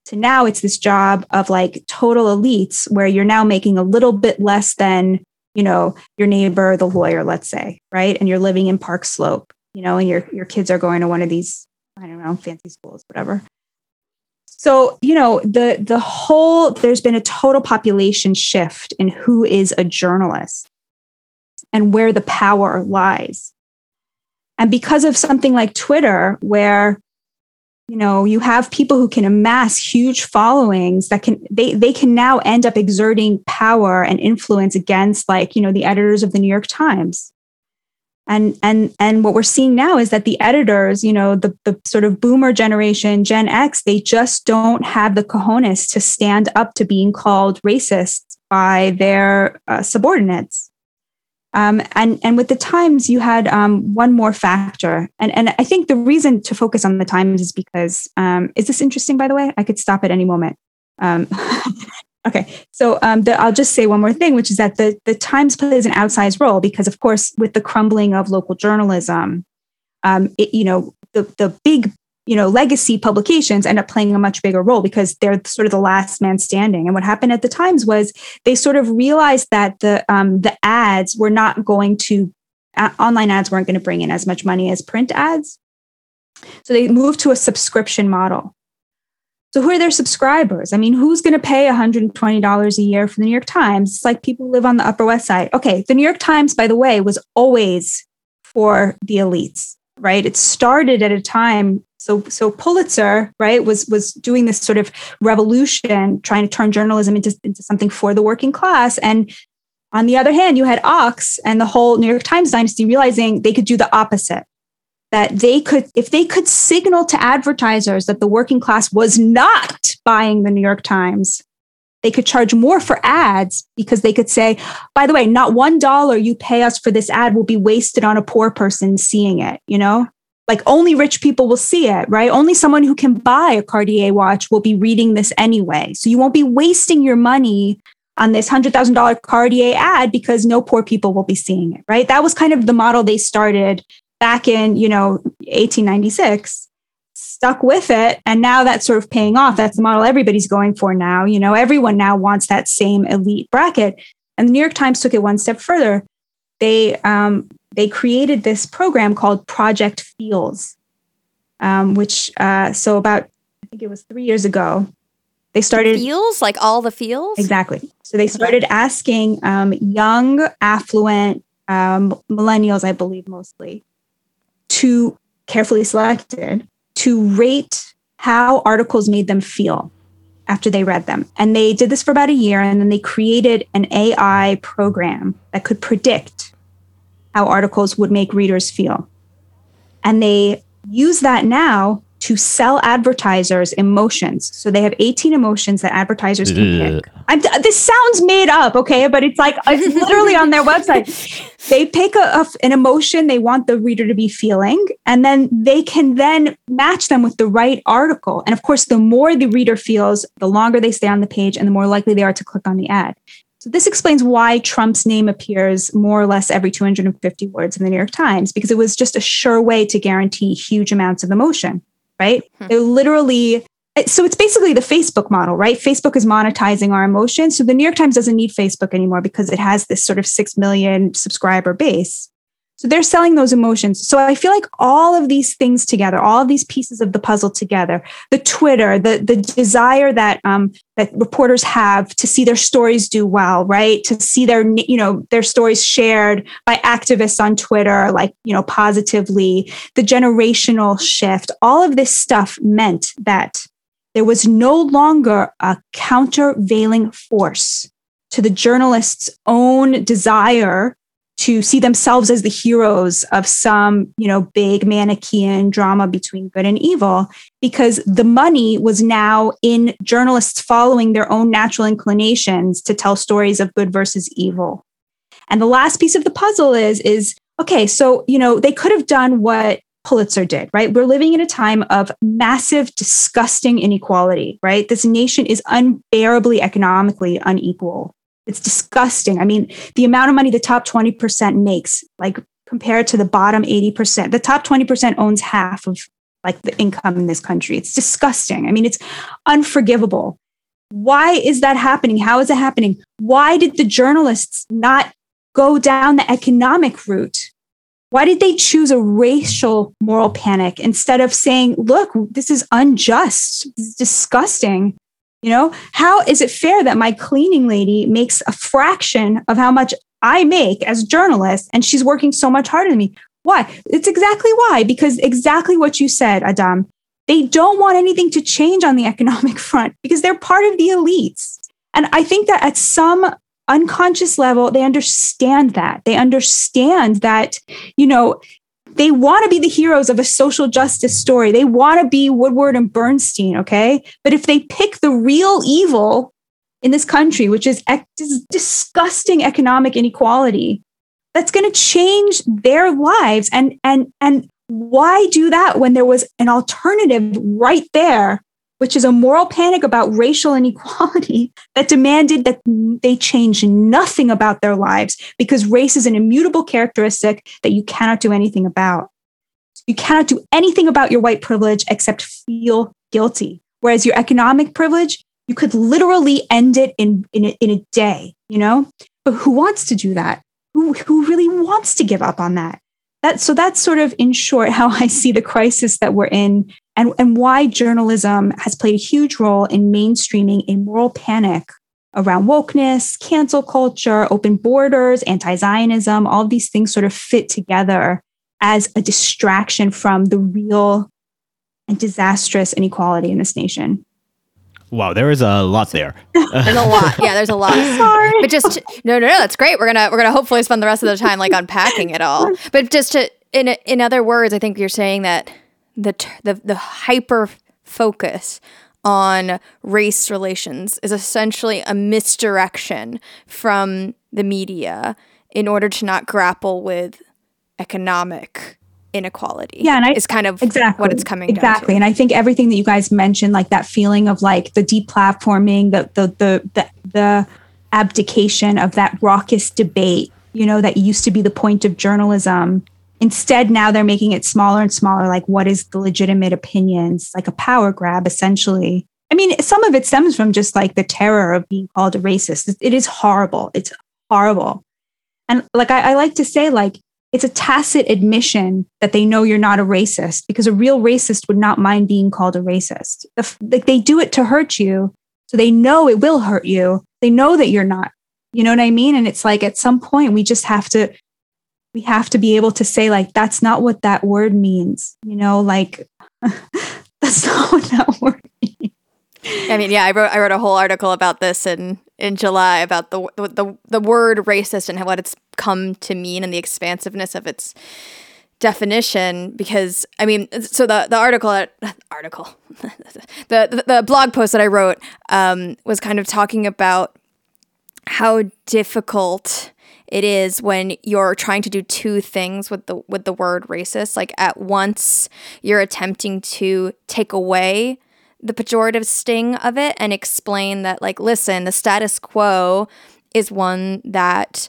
To now it's this job of like total elites where you're now making a little bit less than you know your neighbor the lawyer let's say right? And you're living in park slope you know and your your kids are going to one of these i don't know fancy schools whatever so you know the the whole there's been a total population shift in who is a journalist and where the power lies. And because of something like twitter where you know you have people who can amass huge followings that can they they can now end up exerting power and influence against like you know the editors of the new york times and and and what we're seeing now is that the editors you know the, the sort of boomer generation gen x they just don't have the cojones to stand up to being called racist by their uh, subordinates um, and and with the Times, you had um, one more factor, and and I think the reason to focus on the Times is because um, is this interesting? By the way, I could stop at any moment. Okay, so um, the, I'll just say one more thing, which is that the the Times plays an outsized role because, of course, with the crumbling of local journalism, um, it, you know the the big you know, legacy publications end up playing a much bigger role because they're sort of the last man standing. And what happened at the Times was they sort of realized that the um, the ads were not going to uh, online ads weren't going to bring in as much money as print ads. So they moved to a subscription model. So who are their subscribers? I mean, who's going to pay $120 a year for the New York Times? It's like people live on the Upper West Side. Okay, the New York Times, by the way, was always for the elites, right? It started at a time so so Pulitzer, right, was was doing this sort of revolution, trying to turn journalism into, into something for the working class. And on the other hand, you had Ochs and the whole New York Times dynasty realizing they could do the opposite. That they could, if they could signal to advertisers that the working class was not buying the New York Times, they could charge more for ads because they could say, by the way, not one dollar you pay us for this ad will be wasted on a poor person seeing it, you know? like only rich people will see it, right? Only someone who can buy a Cartier watch will be reading this anyway. So you won't be wasting your money on this $100,000 Cartier ad because no poor people will be seeing it, right? That was kind of the model they started back in, you know, 1896 stuck with it. And now that's sort of paying off. That's the model everybody's going for now. You know everyone now wants that same elite bracket. And the new york times took it one step further. They um, they created this program called Project Feels. um, which uh, so about I think it was three years ago, they started feels? Like all the feels? Exactly. So they started asking um, young, affluent um, millennials, I believe mostly, to carefully selected to rate how articles made them feel after they read them. And they did this for about a year, and then they created an AI program that could predict how articles would make readers feel. And they use that now to sell advertisers emotions. So they have 18 emotions that advertisers can pick. I'm, this sounds made up, okay? But it's like it's literally on their website. They pick a, a, an emotion they want the reader to be feeling, and then they can then match them with the right article. And of course, the more the reader feels, the longer they stay on the page, and the more likely they are to click on the ad. So this explains why Trump's name appears more or less every 250 words in the New York Times, because it was just a sure way to guarantee huge amounts of emotion, right? Hmm. They're literally so it's basically the Facebook model, right? Facebook is monetizing our emotions. So the New York Times doesn't need Facebook anymore because it has this sort of 6 million subscriber base. So they're selling those emotions. So I feel like all of these things together, all of these pieces of the puzzle together, the Twitter, the the desire that um, that reporters have to see their stories do well, right? To see their you know their stories shared by activists on Twitter, like you know positively, the generational shift, all of this stuff meant that there was no longer a countervailing force to the journalist's own desire to see themselves as the heroes of some, you know, big Manichaean drama between good and evil, because the money was now in journalists following their own natural inclinations to tell stories of good versus evil. And the last piece of the puzzle is, is okay, so, you know, they could have done what Pulitzer did, right? We're living in a time of massive, disgusting inequality, right? This nation is unbearably economically unequal. It's disgusting. I mean, the amount of money the top 20% makes, like compared to the bottom 80%, the top 20% owns half of like the income in this country. It's disgusting. I mean, it's unforgivable. Why is that happening? How is it happening? Why did the journalists not go down the economic route? Why did they choose a racial moral panic instead of saying, look, this is unjust, this is disgusting? You know, how is it fair that my cleaning lady makes a fraction of how much I make as a journalist and she's working so much harder than me? Why? It's exactly why, because exactly what you said, Adam. They don't want anything to change on the economic front because they're part of the elites. And I think that at some unconscious level, they understand that. They understand that, you know, they want to be the heroes of a social justice story. They want to be Woodward and Bernstein, okay? But if they pick the real evil in this country, which is ec- disgusting economic inequality, that's going to change their lives. And and and why do that when there was an alternative right there which is a moral panic about racial inequality that demanded that they change nothing about their lives because race is an immutable characteristic that you cannot do anything about. You cannot do anything about your white privilege except feel guilty. Whereas your economic privilege, you could literally end it in, in, a, in a day, you know? But who wants to do that? Who, who really wants to give up on that? That, so that's sort of in short how I see the crisis that we're in and, and why journalism has played a huge role in mainstreaming a moral panic around wokeness, cancel culture, open borders, anti Zionism. All these things sort of fit together as a distraction from the real and disastrous inequality in this nation. Wow, there is a lot there. there's a lot. Yeah, there's a lot. Sorry. But just no, no, no. That's great. We're gonna we're gonna hopefully spend the rest of the time like unpacking it all. But just to in in other words, I think you're saying that the the the hyper focus on race relations is essentially a misdirection from the media in order to not grapple with economic inequality. Yeah, and I, is kind of exactly what it's coming exactly. And I think everything that you guys mentioned, like that feeling of like the deplatforming, the the the the, the abdication of that raucous debate, you know, that used to be the point of journalism Instead, now they're making it smaller and smaller. Like, what is the legitimate opinions? Like a power grab, essentially. I mean, some of it stems from just like the terror of being called a racist. It is horrible. It's horrible. And like I, I like to say, like it's a tacit admission that they know you're not a racist because a real racist would not mind being called a racist. Like they do it to hurt you, so they know it will hurt you. They know that you're not. You know what I mean? And it's like at some point we just have to we have to be able to say like that's not what that word means. You know, like that's not what that word. I mean, yeah, I wrote I wrote a whole article about this in in July about the the the word racist and what it's come to mean and the expansiveness of its definition because I mean so the the article article the, the, the blog post that I wrote um, was kind of talking about how difficult it is when you're trying to do two things with the with the word racist. Like at once you're attempting to take away the pejorative sting of it and explain that like listen the status quo is one that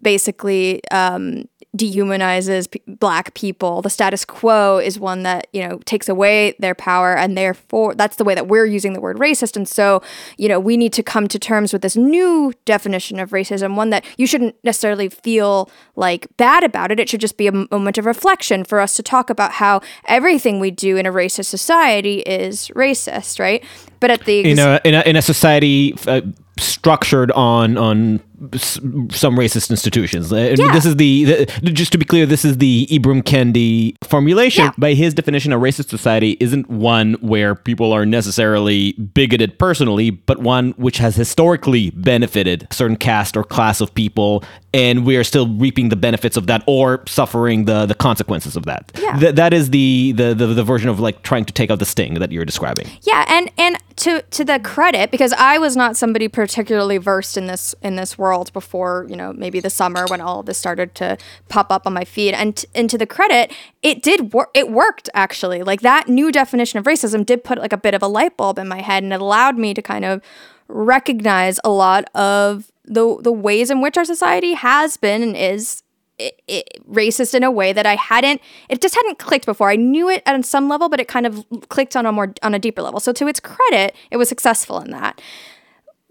basically um, dehumanizes p- black people. The status quo is one that, you know, takes away their power and therefore that's the way that we're using the word racist. And so, you know, we need to come to terms with this new definition of racism, one that you shouldn't necessarily feel like bad about it. It should just be a moment of reflection for us to talk about how everything we do in a racist society is racist, right? But at the ex- in a in a, in a society uh, structured on on some racist institutions. Uh, yeah. This is the, the, just to be clear, this is the Ibram Kendi formulation. Yeah. By his definition, a racist society isn't one where people are necessarily bigoted personally, but one which has historically benefited a certain caste or class of people, and we are still reaping the benefits of that or suffering the the consequences of that. Yeah. Th- that is the, the the the version of like trying to take out the sting that you're describing. Yeah, and and to to the credit because I was not somebody particularly versed in this in this world before you know maybe the summer when all of this started to pop up on my feed and t- and to the credit it did work it worked actually like that new definition of racism did put like a bit of a light bulb in my head and it allowed me to kind of recognize a lot of the the ways in which our society has been and is it, it, racist in a way that I hadn't it just hadn't clicked before. I knew it at some level, but it kind of clicked on a more on a deeper level. So to its credit, it was successful in that.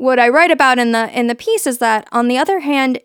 What I write about in the in the piece is that on the other hand,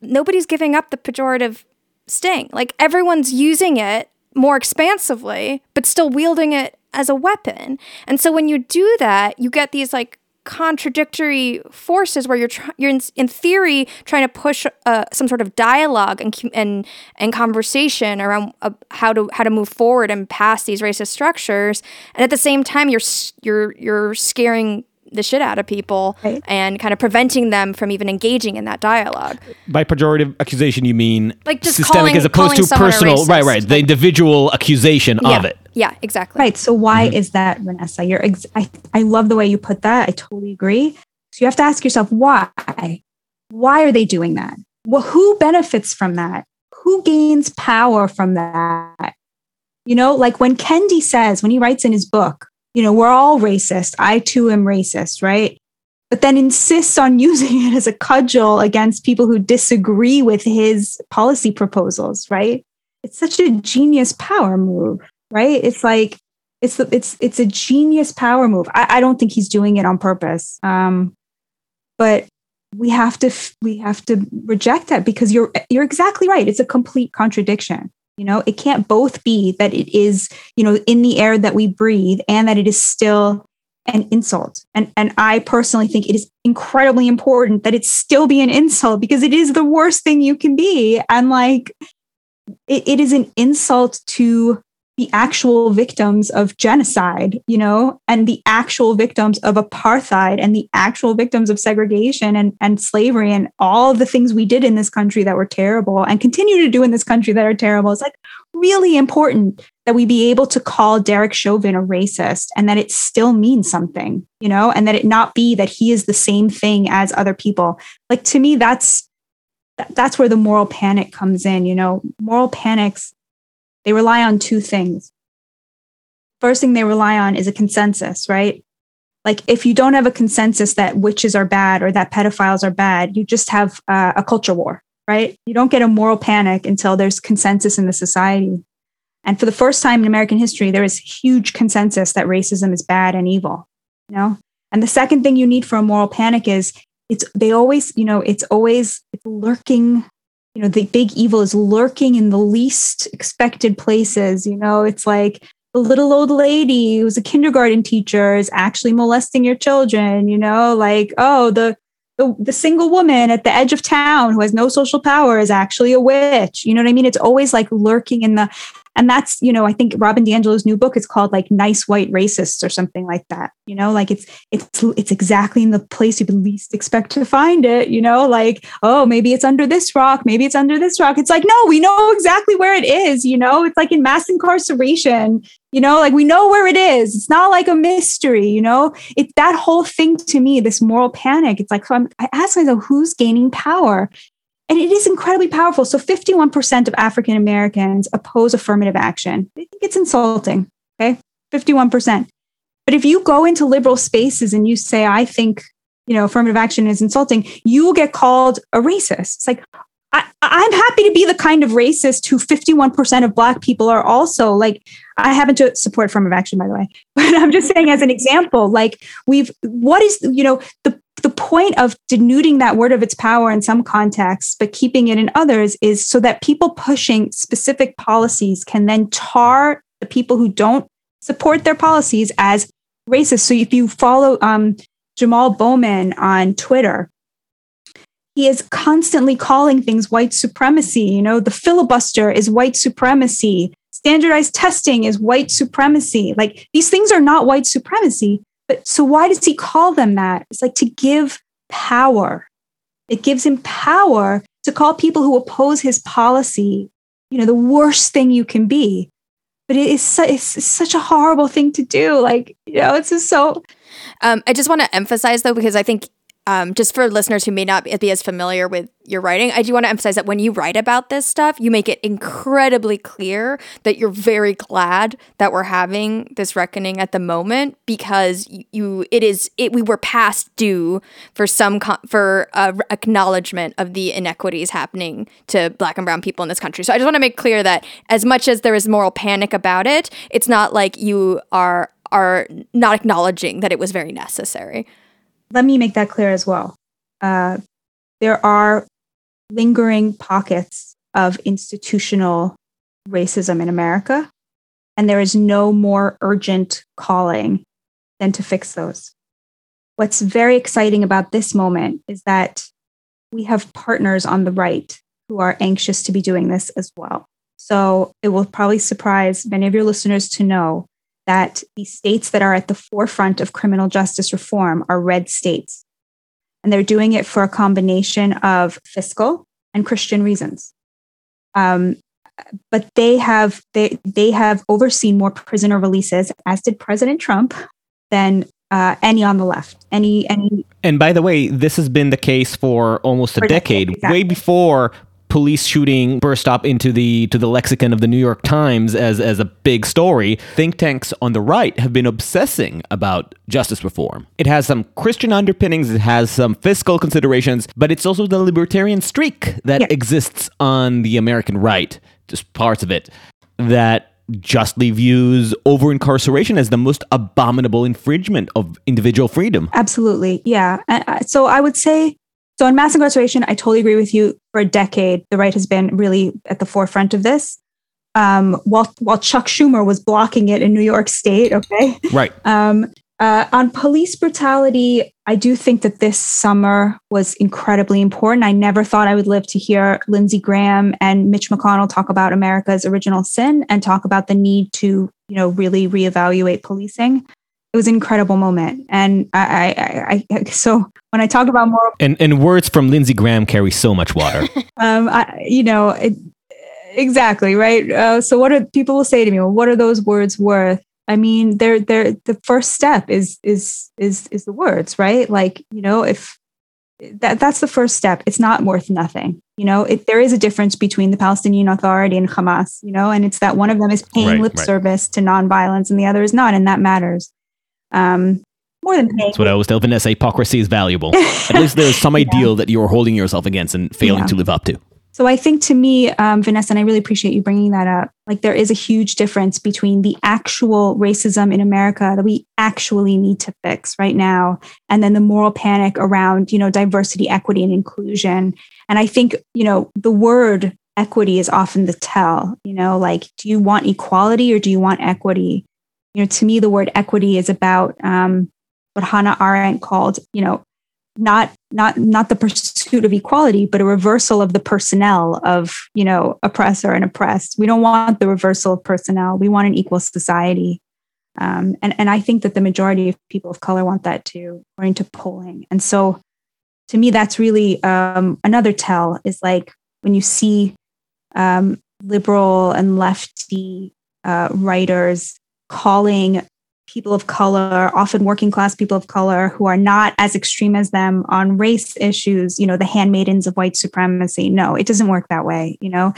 nobody's giving up the pejorative sting. Like everyone's using it more expansively, but still wielding it as a weapon. And so when you do that, you get these like contradictory forces where you're tr- you're in, in theory trying to push uh, some sort of dialogue and and and conversation around uh, how to how to move forward and past these racist structures and at the same time you're you're you're scaring the shit out of people right. and kind of preventing them from even engaging in that dialogue. By pejorative accusation, you mean like just systemic calling, as opposed to personal, right? Right, the individual accusation yeah. of it. Yeah, exactly. Right. So why mm-hmm. is that, Vanessa? You're ex- I I love the way you put that. I totally agree. So you have to ask yourself why. Why are they doing that? Well, who benefits from that? Who gains power from that? You know, like when Kendi says, when he writes in his book, you know, we're all racist. I too am racist, right? But then insists on using it as a cudgel against people who disagree with his policy proposals, right? It's such a genius power move, right? It's like it's it's it's a genius power move. I, I don't think he's doing it on purpose, um, but we have to we have to reject that because you're you're exactly right. It's a complete contradiction. You know, it can't both be that it is, you know, in the air that we breathe and that it is still an insult. And and I personally think it is incredibly important that it still be an insult because it is the worst thing you can be. And like it, it is an insult to the actual victims of genocide, you know, and the actual victims of apartheid and the actual victims of segregation and, and slavery and all the things we did in this country that were terrible and continue to do in this country that are terrible. It's like really important that we be able to call Derek Chauvin a racist and that it still means something, you know, and that it not be that he is the same thing as other people. Like to me, that's that's where the moral panic comes in, you know, moral panics they rely on two things. First thing they rely on is a consensus, right? Like if you don't have a consensus that witches are bad or that pedophiles are bad, you just have uh, a culture war, right? You don't get a moral panic until there's consensus in the society. And for the first time in American history, there is huge consensus that racism is bad and evil, you know? And the second thing you need for a moral panic is it's they always, you know, it's always it's lurking you know the big evil is lurking in the least expected places you know? It's like the little old lady who's a kindergarten teacher is actually molesting your children you know? Like oh the the, the single woman at the edge of town who has no social power is actually a witch you know what i mean? It's always like lurking in the and that's you know i think robin diangelo's new book is called like nice white racists or something like that you know? Like it's it's it's exactly in the place you would least expect to find it you know? Like oh maybe it's under this rock maybe it's under this rock. It's like no we know exactly where it is you know? It's like in mass incarceration you know? Like we know where it is. It's not like a mystery you know? It's that whole thing to me this moral panic it's like so I'm, i ask myself who's gaining power and it is incredibly powerful. So 51% of African Americans oppose affirmative action. They think it's insulting. Okay. 51%. But if you go into liberal spaces and you say, I think, you know, affirmative action is insulting, you will get called a racist. It's like, I, am happy to be the kind of racist who 51% of Black people are also like, I happen to support affirmative action, by the way, but I'm just saying as an example, like we've, what is, you know, the the point of denuding that word of its power in some contexts, but keeping it in others is so that people pushing specific policies can then tar the people who don't support their policies as racist. So if you follow um, Jamal Bowman on Twitter, he is constantly calling things white supremacy. You know, the filibuster is white supremacy. Standardized testing is white supremacy. Like these things are not white supremacy. But so why does he call them that? It's like to give power. It gives him power to call people who oppose his policy, you know, the worst thing you can be. But it is su- it's such a horrible thing to do. Like, you know, it's just so. Um, I just want to emphasize though, because I think um, just for listeners who may not be as familiar with your writing, I do want to emphasize that when you write about this stuff, you make it incredibly clear that you're very glad that we're having this reckoning at the moment because you it is it we were past due for some for uh, acknowledgement of the inequities happening to black and brown people in this country. So I just want to make clear that as much as there is moral panic about it, it's not like you are are not acknowledging that it was very necessary let me make that clear as well. Uh, there are lingering pockets of institutional racism in America, and there is no more urgent calling than to fix those. What's very exciting about this moment is that we have partners on the right who are anxious to be doing this as well. So it will probably surprise many of your listeners to know that the states that are at the forefront of criminal justice reform are red states. And they're doing it for a combination of fiscal and Christian reasons. Um, but they have they they have overseen more prisoner releases, as did President Trump, than uh, any on the left. Any any. And by the way, this has been the case for almost a decade, exactly. way before police shooting burst up into the to the lexicon of the New York Times as as a big story, think tanks on the right have been obsessing about justice reform. It has some Christian underpinnings, it has some fiscal considerations, but it's also the libertarian streak that yeah. exists on the American right, just parts of it that justly views over incarceration as the most abominable infringement of individual freedom. Absolutely. Yeah. Uh, so I would say so in mass incarceration, I totally agree with you. For a decade, the right has been really at the forefront of this. Um, while while Chuck Schumer was blocking it in New York State, okay, right. Um, uh, on police brutality, I do think that this summer was incredibly important. I never thought I would live to hear Lindsey Graham and Mitch McConnell talk about America's original sin and talk about the need to, you know, really reevaluate policing it was an incredible moment. And I, I, I, so when I talk about moral and and words from Lindsey Graham carry so much water. um, I, you know, it, exactly right. Uh, so what are people will say to me? Well, what are those words worth? I mean, they're they're the first step is is is is the words, right? Like you know, if that that's the first step. It's not worth nothing. You know, it, there is a difference between the Palestinian Authority and Hamas. You know, and it's that one of them is paying right, lip right. service to nonviolence, and the other is not, and that matters. Um, more than paying. That's what I always tell Vanessa. Hypocrisy is valuable. At least there's some ideal yeah. that you're holding yourself against and failing yeah. to live up to. So I think to me, um, Vanessa, and I really appreciate you bringing that up. Like there is a huge difference between the actual racism in America that we actually need to fix right now, and then the moral panic around you know diversity, equity, and inclusion. And I think you know the word equity is often the tell. You know, like do you want equality or do you want equity? You know, to me, the word equity is about um, what Hannah Arendt called you know not not not the pursuit of equality but a reversal of the personnel of you know oppressor and oppressed. We don't want the reversal of personnel. We want an equal society. Um, and and i think that the majority of people of color want that too according to polling. And so to me that's really um, another tell is like when you see um, liberal and lefty uh, writers calling people of color, often working class people of color who are not as extreme as them on race issues, you know, the handmaidens of white supremacy. No, it doesn't work that way, you know?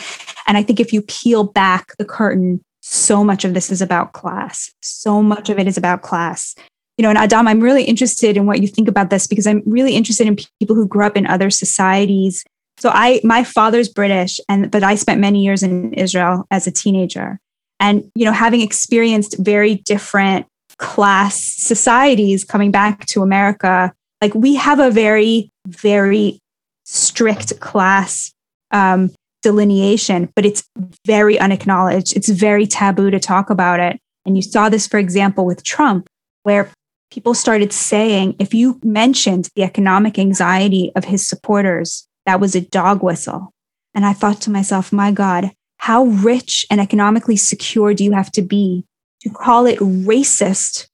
And I think if you peel back the curtain, so much of this is about class. So much of it is about class. You know, and Adam, I'm really interested in what you think about this because I'm really interested in people who grew up in other societies. So I my father's British and but I spent many years in Israel as a teenager. And you know, having experienced very different class societies coming back to America, like we have a very, very strict class um, delineation, but it's very unacknowledged. It's very taboo to talk about it. And you saw this, for example, with Trump, where people started saying if you mentioned the economic anxiety of his supporters, that was a dog whistle. And I thought to myself, my God, how rich and economically secure do you have to be to call it racist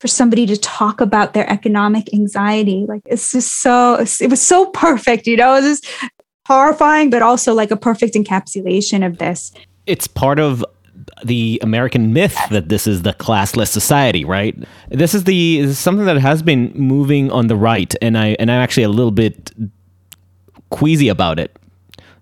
for somebody to talk about their economic anxiety. Like it's just so, it was so perfect, you know, it was just horrifying, but also like a perfect encapsulation of this. It's part of the American myth that this is the classless society, right? This is the this is something that has been moving on the right, and I and I'm actually a little bit queasy about it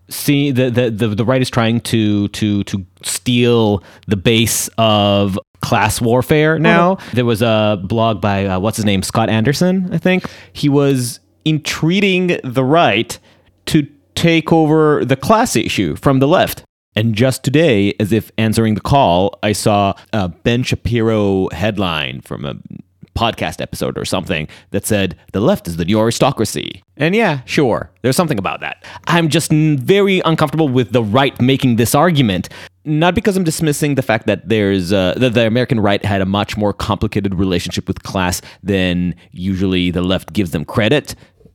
see the, the the the right is trying to to to steal the base of class warfare now. Uh-huh. There was a blog by uh, what's his name Scott Anderson, I think. He was entreating the right to take over the class issue from the left. And just today, as if answering the call, I saw a Ben Shapiro headline from a podcast episode or something that said the left is the new aristocracy. And yeah, sure, there's something about that. I'm just very uncomfortable with the right making this argument. Not because I'm dismissing the fact that there's uh, that the American right had a much more complicated relationship with class than usually the left gives them credit.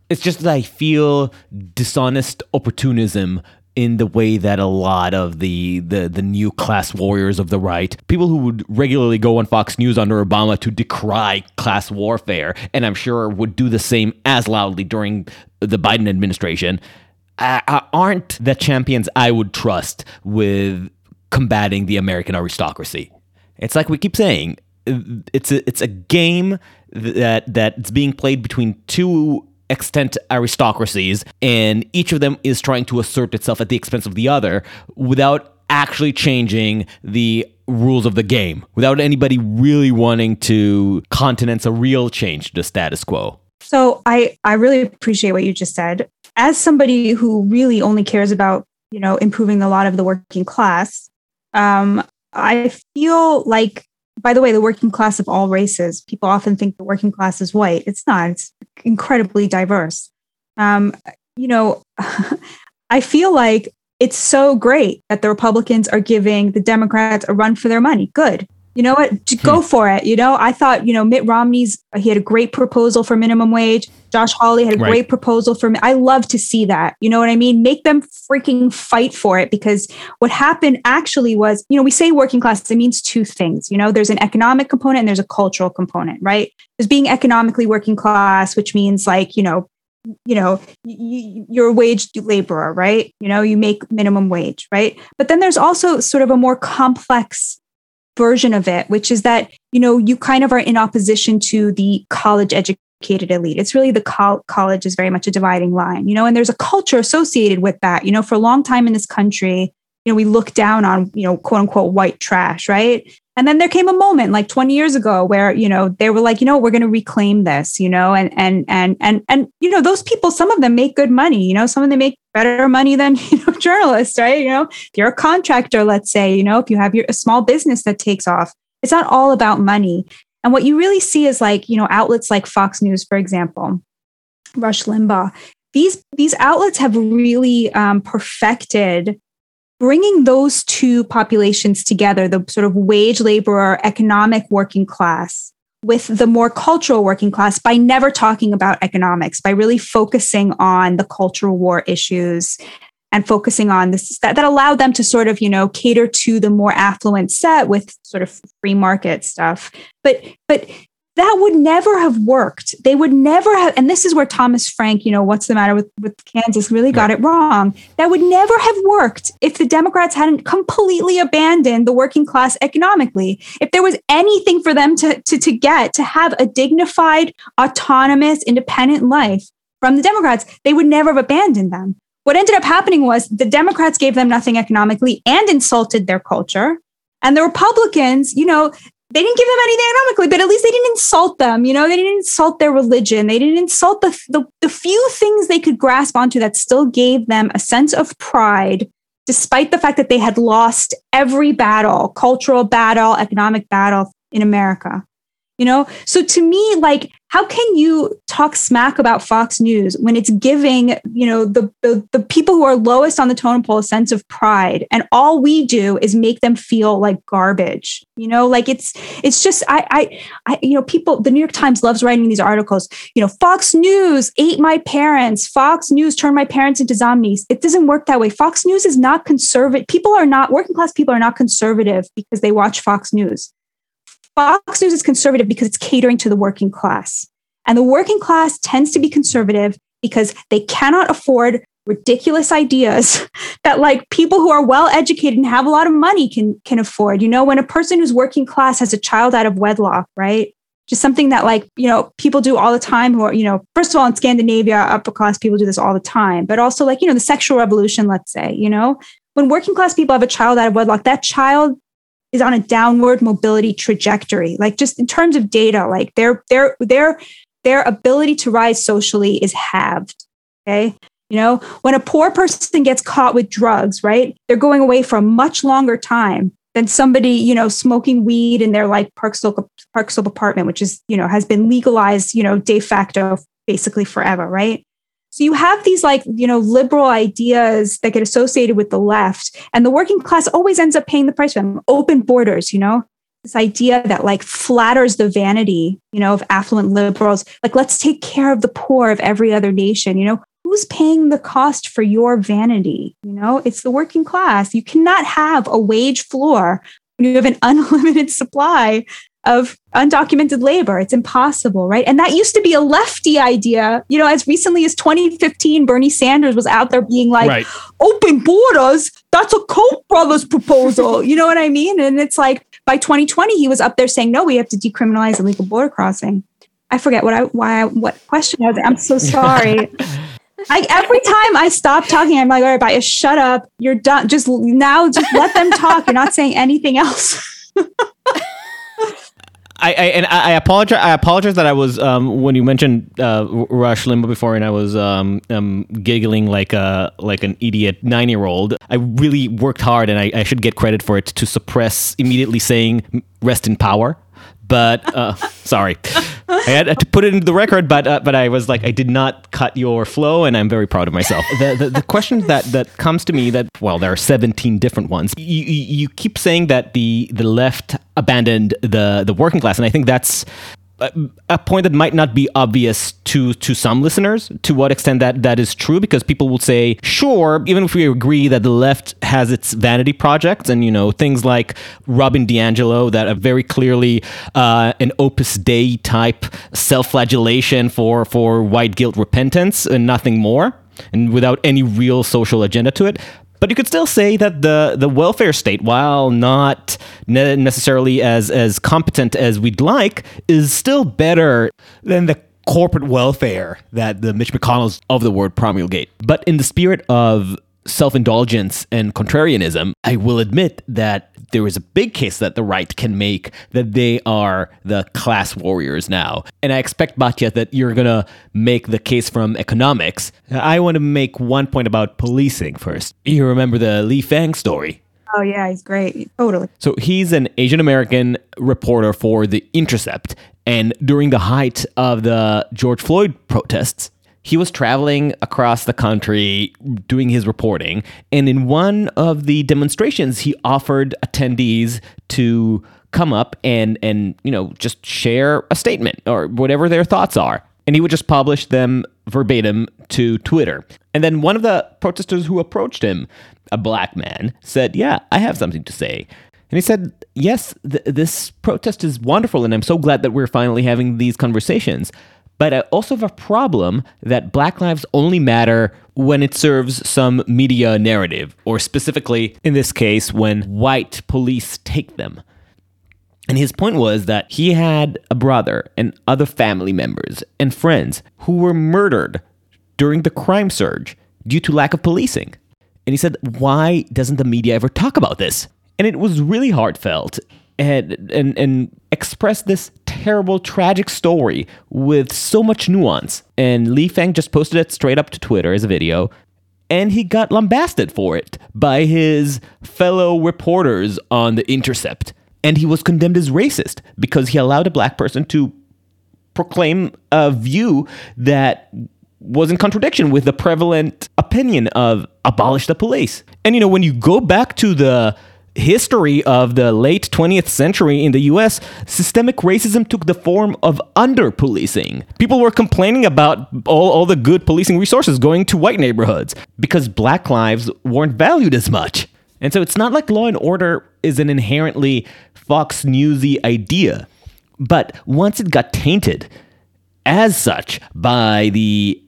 It's just that I feel dishonest opportunism in the way that a lot of the, the the new class warriors of the right, people who would regularly go on Fox News under Obama to decry class warfare, and I'm sure would do the same as loudly during the Biden administration, uh, aren't the champions I would trust with combating the American aristocracy. It's like we keep saying, it's a it's a game that that's being played between two extent aristocracies, and each of them is trying to assert itself at the expense of the other without actually changing the rules of the game, without anybody really wanting to countenance a real change to the status quo. So I, I really appreciate what you just said. As somebody who really only cares about, you know, improving the lot of the working class, um, I feel like by the way, the working class of all races, people often think the working class is white. It's not, it's incredibly diverse. Um, you know, I feel like it's so great that the Republicans are giving the Democrats a run for their money. Good you know what? Go hmm. for it. You know, I thought, you know, Mitt Romney's, he had a great proposal for minimum wage. Josh Hawley had a right. great proposal for me. I love to see that. You know what I mean? Make them freaking fight for it because what happened actually was, you know, we say working class, it means two things. You know, there's an economic component and there's a cultural component, right? There's being economically working class, which means like, you know, you know you're a wage laborer right you know you make minimum wage right but then there's also sort of a more complex version of it, which is that, you know, you kind of are in opposition to the college educated elite. It's really the col- college is very much a dividing line, you know, and there's a culture associated with that. You know, for a long time in this country, you know, we look down on, you know, quote unquote white trash, right? And then there came a moment like 20 years ago where, you know, they were like, you know, we're going to reclaim this, you know, and, and, and, and, and, you know, those people, some of them make good money, you know, some of them make better money than, you know, journalists, right? You know, if you're a contractor, let's say, you know, if you have your, a small business that takes off, it's not all about money. And what you really see is like, you know, outlets like Fox News, for example, Rush Limbaugh, these, these outlets have really um, perfected bringing those two populations together, the sort of wage laborer, economic working class, with the more cultural working class by never talking about economics, by really focusing on the cultural war issues and focusing on this that, that allowed them to sort of you know cater to the more affluent set with sort of free market stuff. But but that would never have worked. They would never have, and this is where Thomas Frank, you know, what's the matter with, with Kansas, really got it wrong. That would never have worked if the Democrats hadn't completely abandoned the working class economically. If there was anything for them to, to, to get to have a dignified, autonomous, independent life from the Democrats, they would never have abandoned them. What ended up happening was the Democrats gave them nothing economically and insulted their culture. And the Republicans, you know, they didn't give them anything economically, but at least they didn't insult them. You know, they didn't insult their religion. They didn't insult the, the, the few things they could grasp onto that still gave them a sense of pride, despite the fact that they had lost every battle, cultural battle, economic battle in America you know? So to me like how can you talk smack about fox news when it's giving you know the, the, the people who are lowest on the totem pole a sense of pride and all we do is make them feel like garbage you know? Like it's it's just i i, I you know people the new york times loves writing these articles you know fox news ate my parents fox news turned my parents into zombies. It doesn't work that way. Fox news is not conservative people are not working class people are not conservative because they watch fox news Fox News is conservative because it's catering to the working class. And the working class tends to be conservative because they cannot afford ridiculous ideas that like people who are well educated and have a lot of money can can afford. You know, when a person who's working class has a child out of wedlock, right? Just something that like, you know, people do all the time who are, you know, first of all in Scandinavia, upper class people do this all the time, but also like, you know, the sexual revolution, let's say, you know, when working class people have a child out of wedlock, that child is on a downward mobility trajectory. Like just in terms of data, like their their their their ability to rise socially is halved. Okay. You know, when a poor person gets caught with drugs, right? They're going away for a much longer time than somebody, you know, smoking weed in their like Park Slope, Park Slope apartment, which is, you know, has been legalized, you know, de facto basically forever, right? So you have these like, you know, liberal ideas that get associated with the left, and the working class always ends up paying the price for them. Open borders, you know, this idea that like flatters the vanity, you know, of affluent liberals. Like, let's take care of the poor of every other nation, you know. Who's paying the cost for your vanity? You know, it's the working class. You cannot have a wage floor when you have an unlimited supply of undocumented labor. It's impossible, right? And that used to be a lefty idea. You know, as recently as 2015, Bernie Sanders was out there being like, right. open borders, that's a Koch brothers proposal. you know what I mean? And it's like by 2020, he was up there saying, no, we have to decriminalize illegal border crossing. I forget what I, why, what question was. I'm so sorry. I, every time I stop talking, I'm like, all right, bye, shut up. You're done. Just now, just let them talk. You're not saying anything else. I, I, and I apologize. I apologize that I was um, when you mentioned uh, Rush Limbaugh before, and I was um, um, giggling like a like an idiot nine year old. I really worked hard, and I, I should get credit for it to suppress immediately saying "rest in power." but uh, sorry, I had to put it into the record. But uh, but I was like, I did not cut your flow, and I'm very proud of myself. The the, the question that that comes to me that well, there are 17 different ones. You, you keep saying that the the left abandoned the the working class, and I think that's a point that might not be obvious to to some listeners to what extent that that is true because people will say sure even if we agree that the left has its vanity projects and you know things like Robin DiAngelo that are very clearly uh, an opus dei type self-flagellation for for white guilt repentance and nothing more and without any real social agenda to it but you could still say that the, the welfare state, while not ne- necessarily as, as competent as we'd like, is still better than the corporate welfare that the Mitch McConnells of the word promulgate. But in the spirit of self indulgence and contrarianism, I will admit that there is a big case that the right can make that they are the class warriors now. And I expect, Batya, that you're going to make the case from economics. I want to make one point about policing first. You remember the Lee Fang story? Oh, yeah, he's great. Totally. So he's an Asian American reporter for The Intercept. And during the height of the George Floyd protests, he was traveling across the country doing his reporting. And in one of the demonstrations, he offered attendees to come up and, and you know, just share a statement or whatever their thoughts are. And he would just publish them verbatim to Twitter. And then one of the protesters who approached him, a black man, said, Yeah, I have something to say. And he said, Yes, th- this protest is wonderful, and I'm so glad that we're finally having these conversations. But I also have a problem that Black Lives only matter when it serves some media narrative, or specifically, in this case, when white police take them. And his point was that he had a brother and other family members and friends who were murdered during the crime surge due to lack of policing. And he said, Why doesn't the media ever talk about this? And it was really heartfelt and, and, and expressed this terrible, tragic story with so much nuance. And Lee Fang just posted it straight up to Twitter as a video. And he got lambasted for it by his fellow reporters on The Intercept. And he was condemned as racist because he allowed a black person to proclaim a view that was in contradiction with the prevalent opinion of abolish the police. And you know, when you go back to the history of the late 20th century in the US, systemic racism took the form of under policing. People were complaining about all, all the good policing resources going to white neighborhoods because black lives weren't valued as much. And so it's not like law and order is an inherently Fox Newsy idea. But once it got tainted as such by the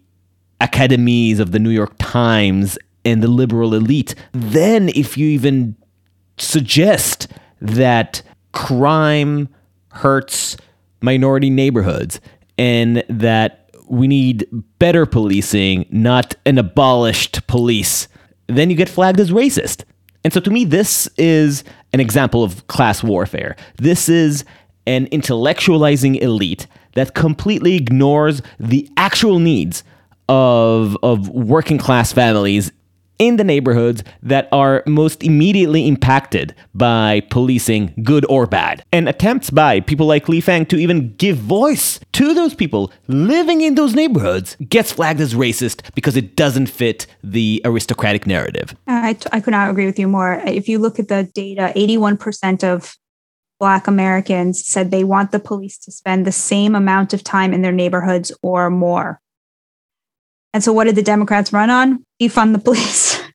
academies of the New York Times and the liberal elite, then if you even suggest that crime hurts minority neighborhoods and that we need better policing, not an abolished police, then you get flagged as racist. And so to me, this is an example of class warfare. This is an intellectualizing elite that completely ignores the actual needs of, of working class families in the neighborhoods that are most immediately impacted by policing, good or bad. And attempts by people like Lee Fang to even give voice to those people living in those neighborhoods gets flagged as racist because it doesn't fit the aristocratic narrative. I, t- I could not agree with you more. If you look at the data, 81% of Black Americans said they want the police to spend the same amount of time in their neighborhoods or more. And so, what did the Democrats run on? Defund the police.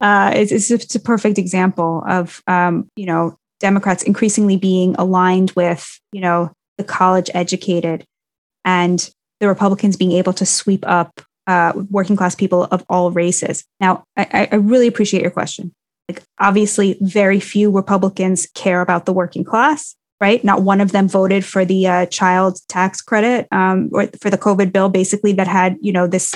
Uh, it's, it's, a perfect example of, um, you know, Democrats increasingly being aligned with, you know, the college educated and the Republicans being able to sweep up uh, working class people of all races. Now, I, I really appreciate your question. Like, obviously, very few Republicans care about the working class right? Not one of them voted for the uh, child tax credit um, or for the COVID bill, basically that had you know this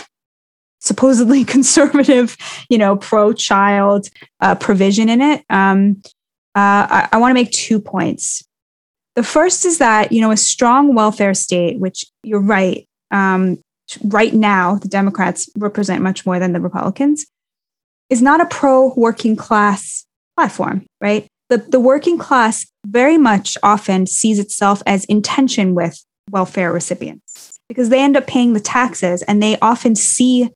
supposedly conservative, you know, pro-child uh, provision in it. Um, uh, I, I want to make two points. The first is that you know a strong welfare state, which you're right. Um, right now, the Democrats represent much more than the Republicans, is not a pro-working class platform, right? The, the working class very much often sees itself as in tension with welfare recipients because they end up paying the taxes and they often see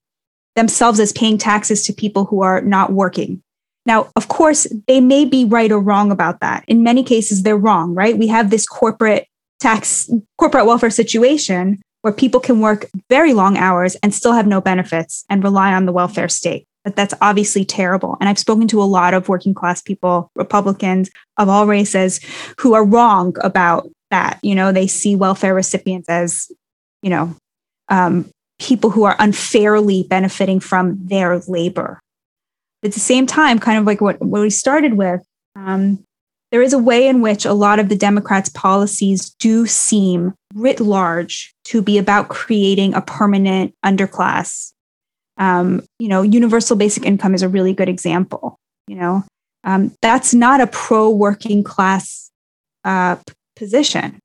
themselves as paying taxes to people who are not working. Now, of course, they may be right or wrong about that. In many cases, they're wrong, right? We have this corporate tax, corporate welfare situation where people can work very long hours and still have no benefits and rely on the welfare state. But that's obviously terrible. And I've spoken to a lot of working class people, Republicans of all races, who are wrong about that. You know, they see welfare recipients as, you know, um, people who are unfairly benefiting from their labor. At the same time, kind of like what, what we started with, um, there is a way in which a lot of the Democrats' policies do seem writ large to be about creating a permanent underclass Um, you know, universal basic income is a really good example. You know, um, that's not a pro working class uh, position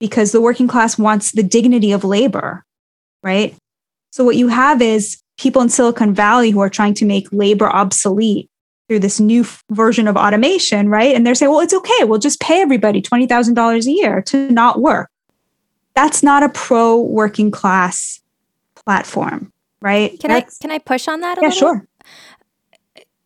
because the working class wants the dignity of labor, right? So what you have is people in Silicon Valley who are trying to make labor obsolete through this new f- version of automation, right? And they're saying, well, it's okay. We'll just pay everybody $20,000 a year to not work. That's not a pro working class platform, right? Can That's, I can I push on that a yeah, little? sure.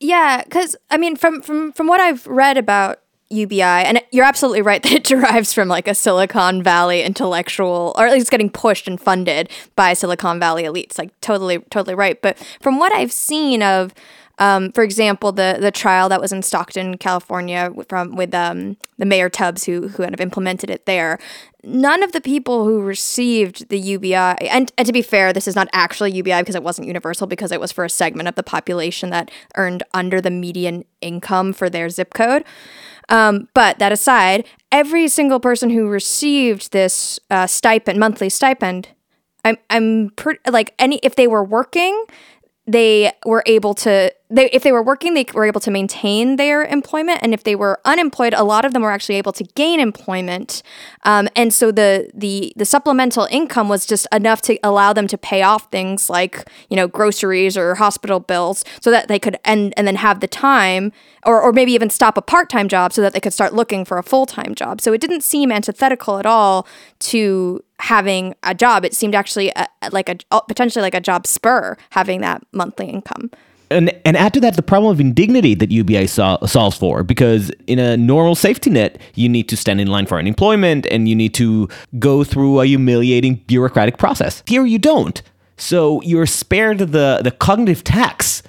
Yeah, because I mean, from from from what I've read about UBI, and you're absolutely right that it derives from like a Silicon Valley intellectual, or at least getting pushed and funded by Silicon Valley elites. Like totally, totally right. But from what I've seen of um, for example, the the trial that was in Stockton, California, from with um, the Mayor Tubbs, who who kind of implemented it there. None of the people who received the UBI, and, and to be fair, this is not actually UBI because it wasn't universal because it was for a segment of the population that earned under the median income for their zip code. Um, but that aside, every single person who received this uh, stipend, monthly stipend, I'm I'm like any if they were working, they were able to they if they were working they were able to maintain their employment and if they were unemployed a lot of them were actually able to gain employment um, and so the the the supplemental income was just enough to allow them to pay off things like you know groceries or hospital bills so that they could and and then have the time or, or maybe even stop a part-time job so that they could start looking for a full-time job so it didn't seem antithetical at all to having a job. It seemed actually a, like a potentially like a job spur having that monthly income. And, and add to that the problem of indignity that UBI sol- solves for, because in a normal safety net, you need to stand in line for unemployment and you need to go through a humiliating bureaucratic process. Here you don't. So you're spared the, the cognitive tax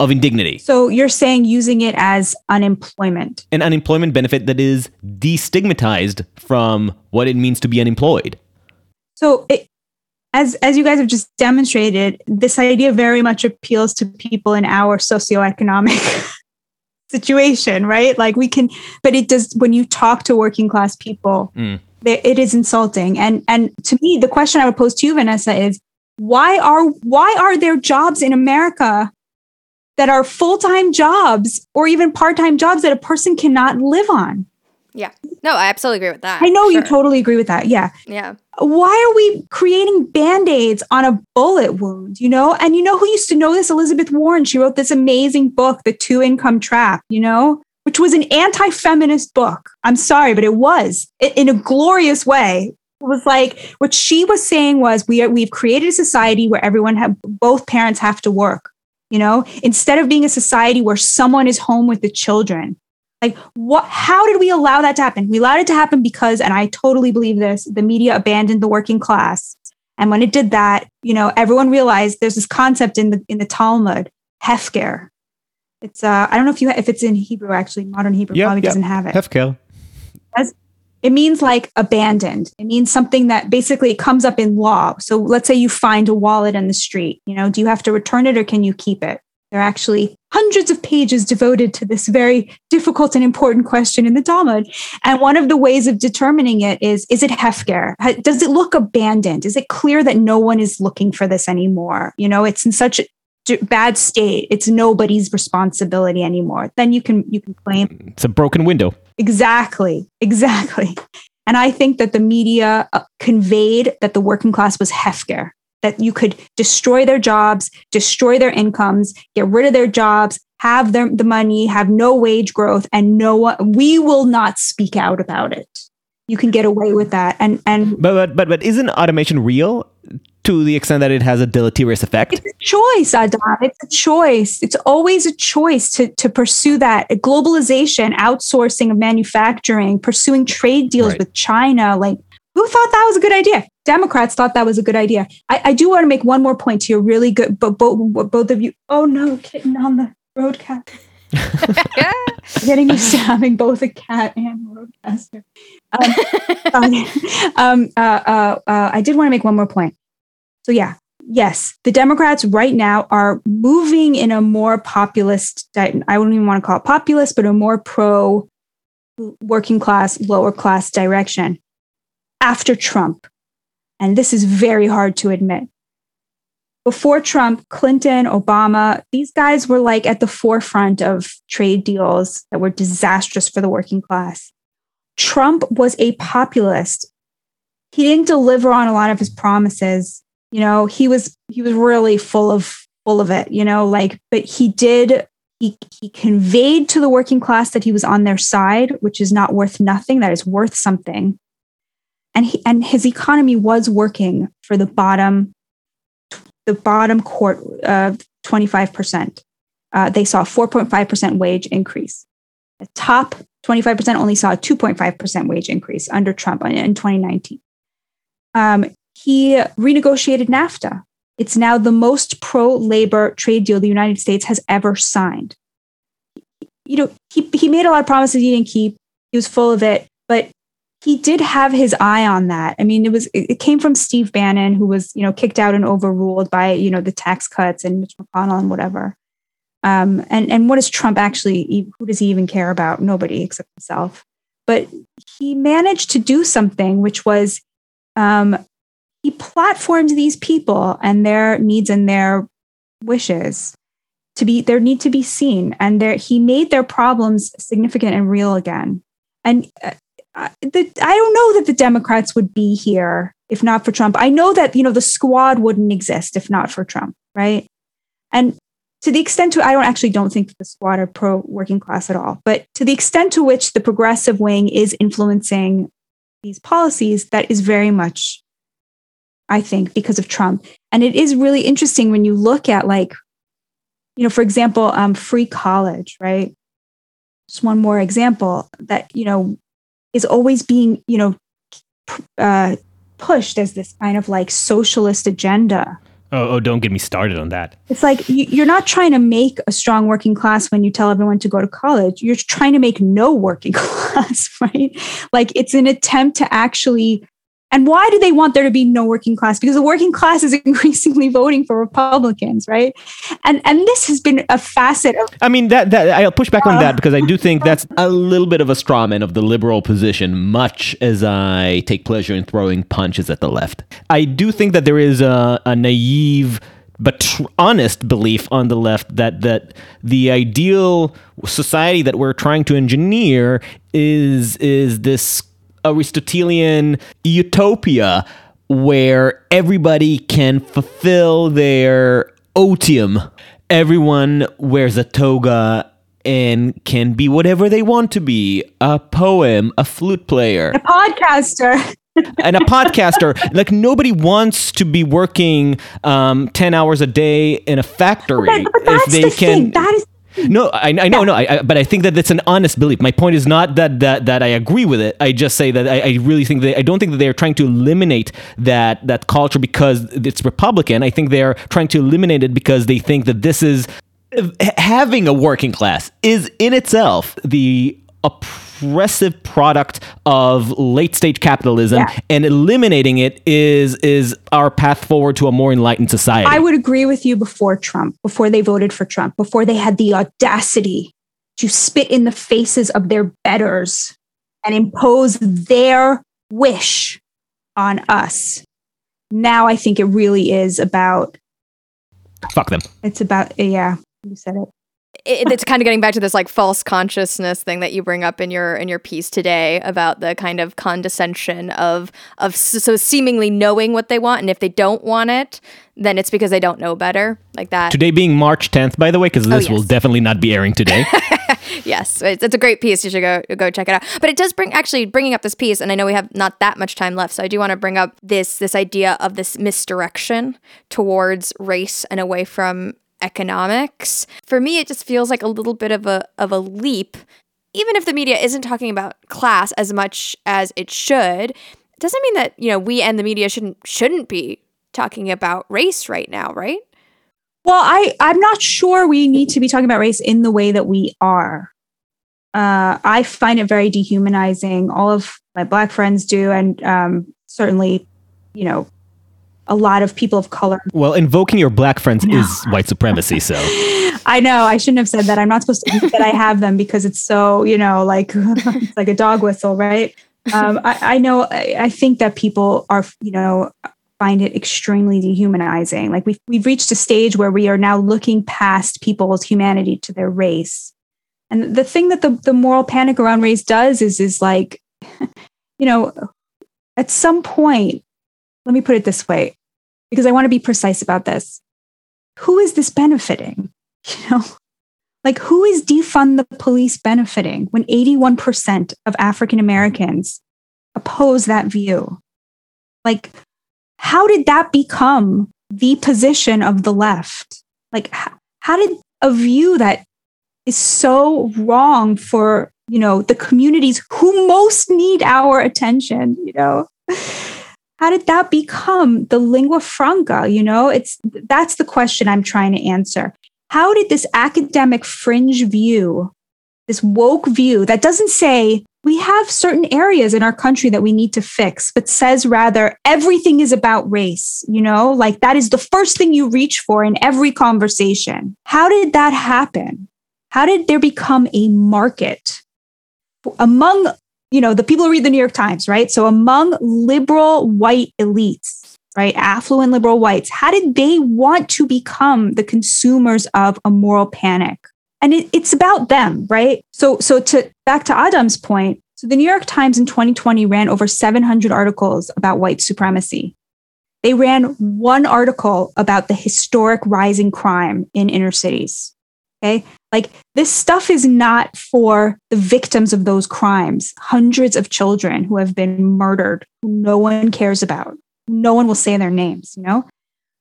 of indignity. So you're saying using it as unemployment. An unemployment benefit that is destigmatized from what it means to be unemployed. So, it, as as you guys have just demonstrated, this idea very much appeals to people in our socioeconomic situation, right? Like we can, but it does when you talk to working class people, Mm. they, it is insulting. And and to me, the question I would pose to you, Vanessa, is why are why are there jobs in America that are full time jobs or even part time jobs that a person cannot live on? Yeah. No, I absolutely agree with that. I know you totally agree with that. Yeah Yeah. why are we creating band-aids on a bullet wound you know and you know who used to know this elizabeth warren she wrote this amazing book the two income trap you know which was an anti-feminist book i'm sorry but it was i- in a glorious way it was like what she was saying was we are we've created a society where everyone have both parents have to work you know instead of being a society where someone is home with the children like what how did we allow that to happen? We allowed it to happen because and i totally believe this the media abandoned the working class. And when it did that you know everyone realized there's this concept in the in the talmud hefker. It's uh i don't know if you if it's in hebrew actually modern hebrew Yep, probably yep. doesn't have it. Hefker. it means like abandoned. It means something that basically it comes up in law. So let's say you find a wallet in the street you know do you have to return it or can you keep it there are actually hundreds of pages devoted to this very difficult and important question in the Talmud. And one of the ways of determining it is is it Hefker? Does it look abandoned? Is it clear that no one is looking for this anymore? You know, it's in such a bad state. It's nobody's responsibility anymore. Then you can you can claim It's a broken window. Exactly, exactly. And I think that the media uh, conveyed that the working class was Hefker, that you could destroy their jobs, destroy their incomes, get rid of their jobs, have their, the money, have no wage growth, and no one, we will not speak out about it. You can get away with that. And, and But, but but but isn't automation real to the extent that it has a deleterious effect? It's a choice, Adam. It's a choice. It's always a choice to, to pursue that globalization, outsourcing of manufacturing, pursuing trade deals Right. with China. Like, who thought that was a good idea? Democrats thought that was a good idea. I, I do want to make one more point to you, really good, but both, both of you. Oh no, kitten on the roadcast. Getting used to having both a cat and a RodeCaster. Um, um, uh, uh, uh, I did want to make one more point. So yeah, yes, the Democrats right now are moving in a more populist. I wouldn't even want to call it populist, but a more pro working class, lower class direction after Trump. And this is very hard to admit. before Trump, Clinton, Obama, these guys were like at the forefront of trade deals that were disastrous for the working class. Trump was a populist. He didn't deliver on a lot of his promises. You know, he was he was really full of full of it, you know, like but he did he he conveyed to the working class that he was on their side, which is not worth nothing, that is worth something. And he and his economy was working for the bottom the bottom court of 25%. Uh, they saw a 4.5% wage increase. The top 25% only saw a 2.5% wage increase under Trump in 2019. Um, he renegotiated NAFTA. It's now the most pro labor trade deal the United States has ever signed. You know, he, he made a lot of promises he didn't keep. He was full of it, he did have his eye on that. I mean, it was it came from Steve Bannon, who was you know kicked out and overruled by you know the tax cuts and Mitch McConnell and whatever. Um, and and what does Trump actually? Who does he even care about? Nobody except himself. But he managed to do something, which was um, he platformed these people and their needs and their wishes to be their need to be seen, and their he made their problems significant and real again. And uh, I, the, I don't know that the Democrats would be here if not for Trump. I know that you know the squad wouldn't exist if not for Trump, right? And to the extent to I don't actually don't think the squad are pro working class at all, but to the extent to which the progressive wing is influencing these policies, that is very much, I think, because of Trump. And it is really interesting when you look at like, you know, for example, um, free college, right? Just one more example that you know is always being, you know, uh, pushed as this kind of like socialist agenda. Oh, oh, don't get me started on that. It's like you're not trying to make a strong working class when you tell everyone to go to college. You're trying to make no working class, right? Like it's an attempt to actually and why do they want there to be no working class? Because the working class is increasingly voting for Republicans, right? And and this has been a facet of. I mean that that I'll push back on that uh. because I do think that's a little bit of a straw man of the liberal position. Much as I take pleasure in throwing punches at the left, I do think that there is a, a naive but tr- honest belief on the left that that the ideal society that we're trying to engineer is is this Aristotelian utopia where everybody can fulfill their otium. Everyone wears a toga and can be whatever they want to be a poem, a flute player, a podcaster. and a podcaster. Like nobody wants to be working um, ten hours a day in a factory but, but if they the can. Thing. That is no, I, I know, no, I, I, but I think that that's an honest belief. My point is not that that that I agree with it. I just say that I, I really think that I don't think that they're trying to eliminate that that culture because it's Republican. I think they're trying to eliminate it because they think that this is having a working class is in itself the oppressive product of late stage capitalism yeah. and eliminating it is is our path forward to a more enlightened society. I would agree with you before Trump, before they voted for Trump, before they had the audacity to spit in the faces of their betters and impose their wish on us. Now I think it really is about fuck them. It's about yeah, you said it it, it's kind of getting back to this like false consciousness thing that you bring up in your in your piece today about the kind of condescension of of so seemingly knowing what they want and if they don't want it then it's because they don't know better like that. Today being march 10th by the way because oh, this oh, yes. will definitely not be airing today. Yes it's, it's, a great piece you should go go check it out. But it does bring actually bringing up this piece and i know we have not that much time left so i do want to bring up this this idea of this misdirection towards race and away from economics. For me, it just feels like a little bit of a of a leap. Even if the media isn't talking about class as much as it should, it doesn't mean that, you know, we and the media shouldn't shouldn't be talking about race right now, right? Well, I, I'm not sure we need to be talking about race in the way that we are. Uh, I find it very dehumanizing. All of my black friends do, and um, certainly, you know, a lot of people of color. Well, invoking your black friends no. is white supremacy. So I know I shouldn't have said that. I'm not supposed to that I have them because it's so you know like it's like a dog whistle, right? Um, I, I, know. I, I think that people are you know find it extremely dehumanizing. Like we've, we've reached a stage where we are now looking past people's humanity to their race. And the thing that the, the moral panic around race does is, is like, you know, at some point, let me put it this way, because I want to be precise about this. Who is this benefiting? You know, like who is defund the police benefiting when 81% of African Americans oppose that view? Like, how did that become the position of the left? Like, how did a view that is so wrong for you know the communities who most need our attention you know how did that become the lingua franca you know it's that's the question i'm trying to answer how did this academic fringe view this woke view that doesn't say we have certain areas in our country that we need to fix, but says rather everything is about race, you know, like that is the first thing you reach for in every conversation. How did that happen? How did there become a market among, you know, the people who read the New York Times, right? So among liberal white elites, right? Affluent liberal whites, how did they want to become the consumers of a moral panic? And it, it's about them, right? So, so to back to Adam's point, so the New York Times in 2020 ran over 700 articles about white supremacy. They ran one article about the historic rising crime in inner cities. Okay. Like this stuff is not for the victims of those crimes, hundreds of children who have been murdered, who no one cares about. No one will say their names, you know?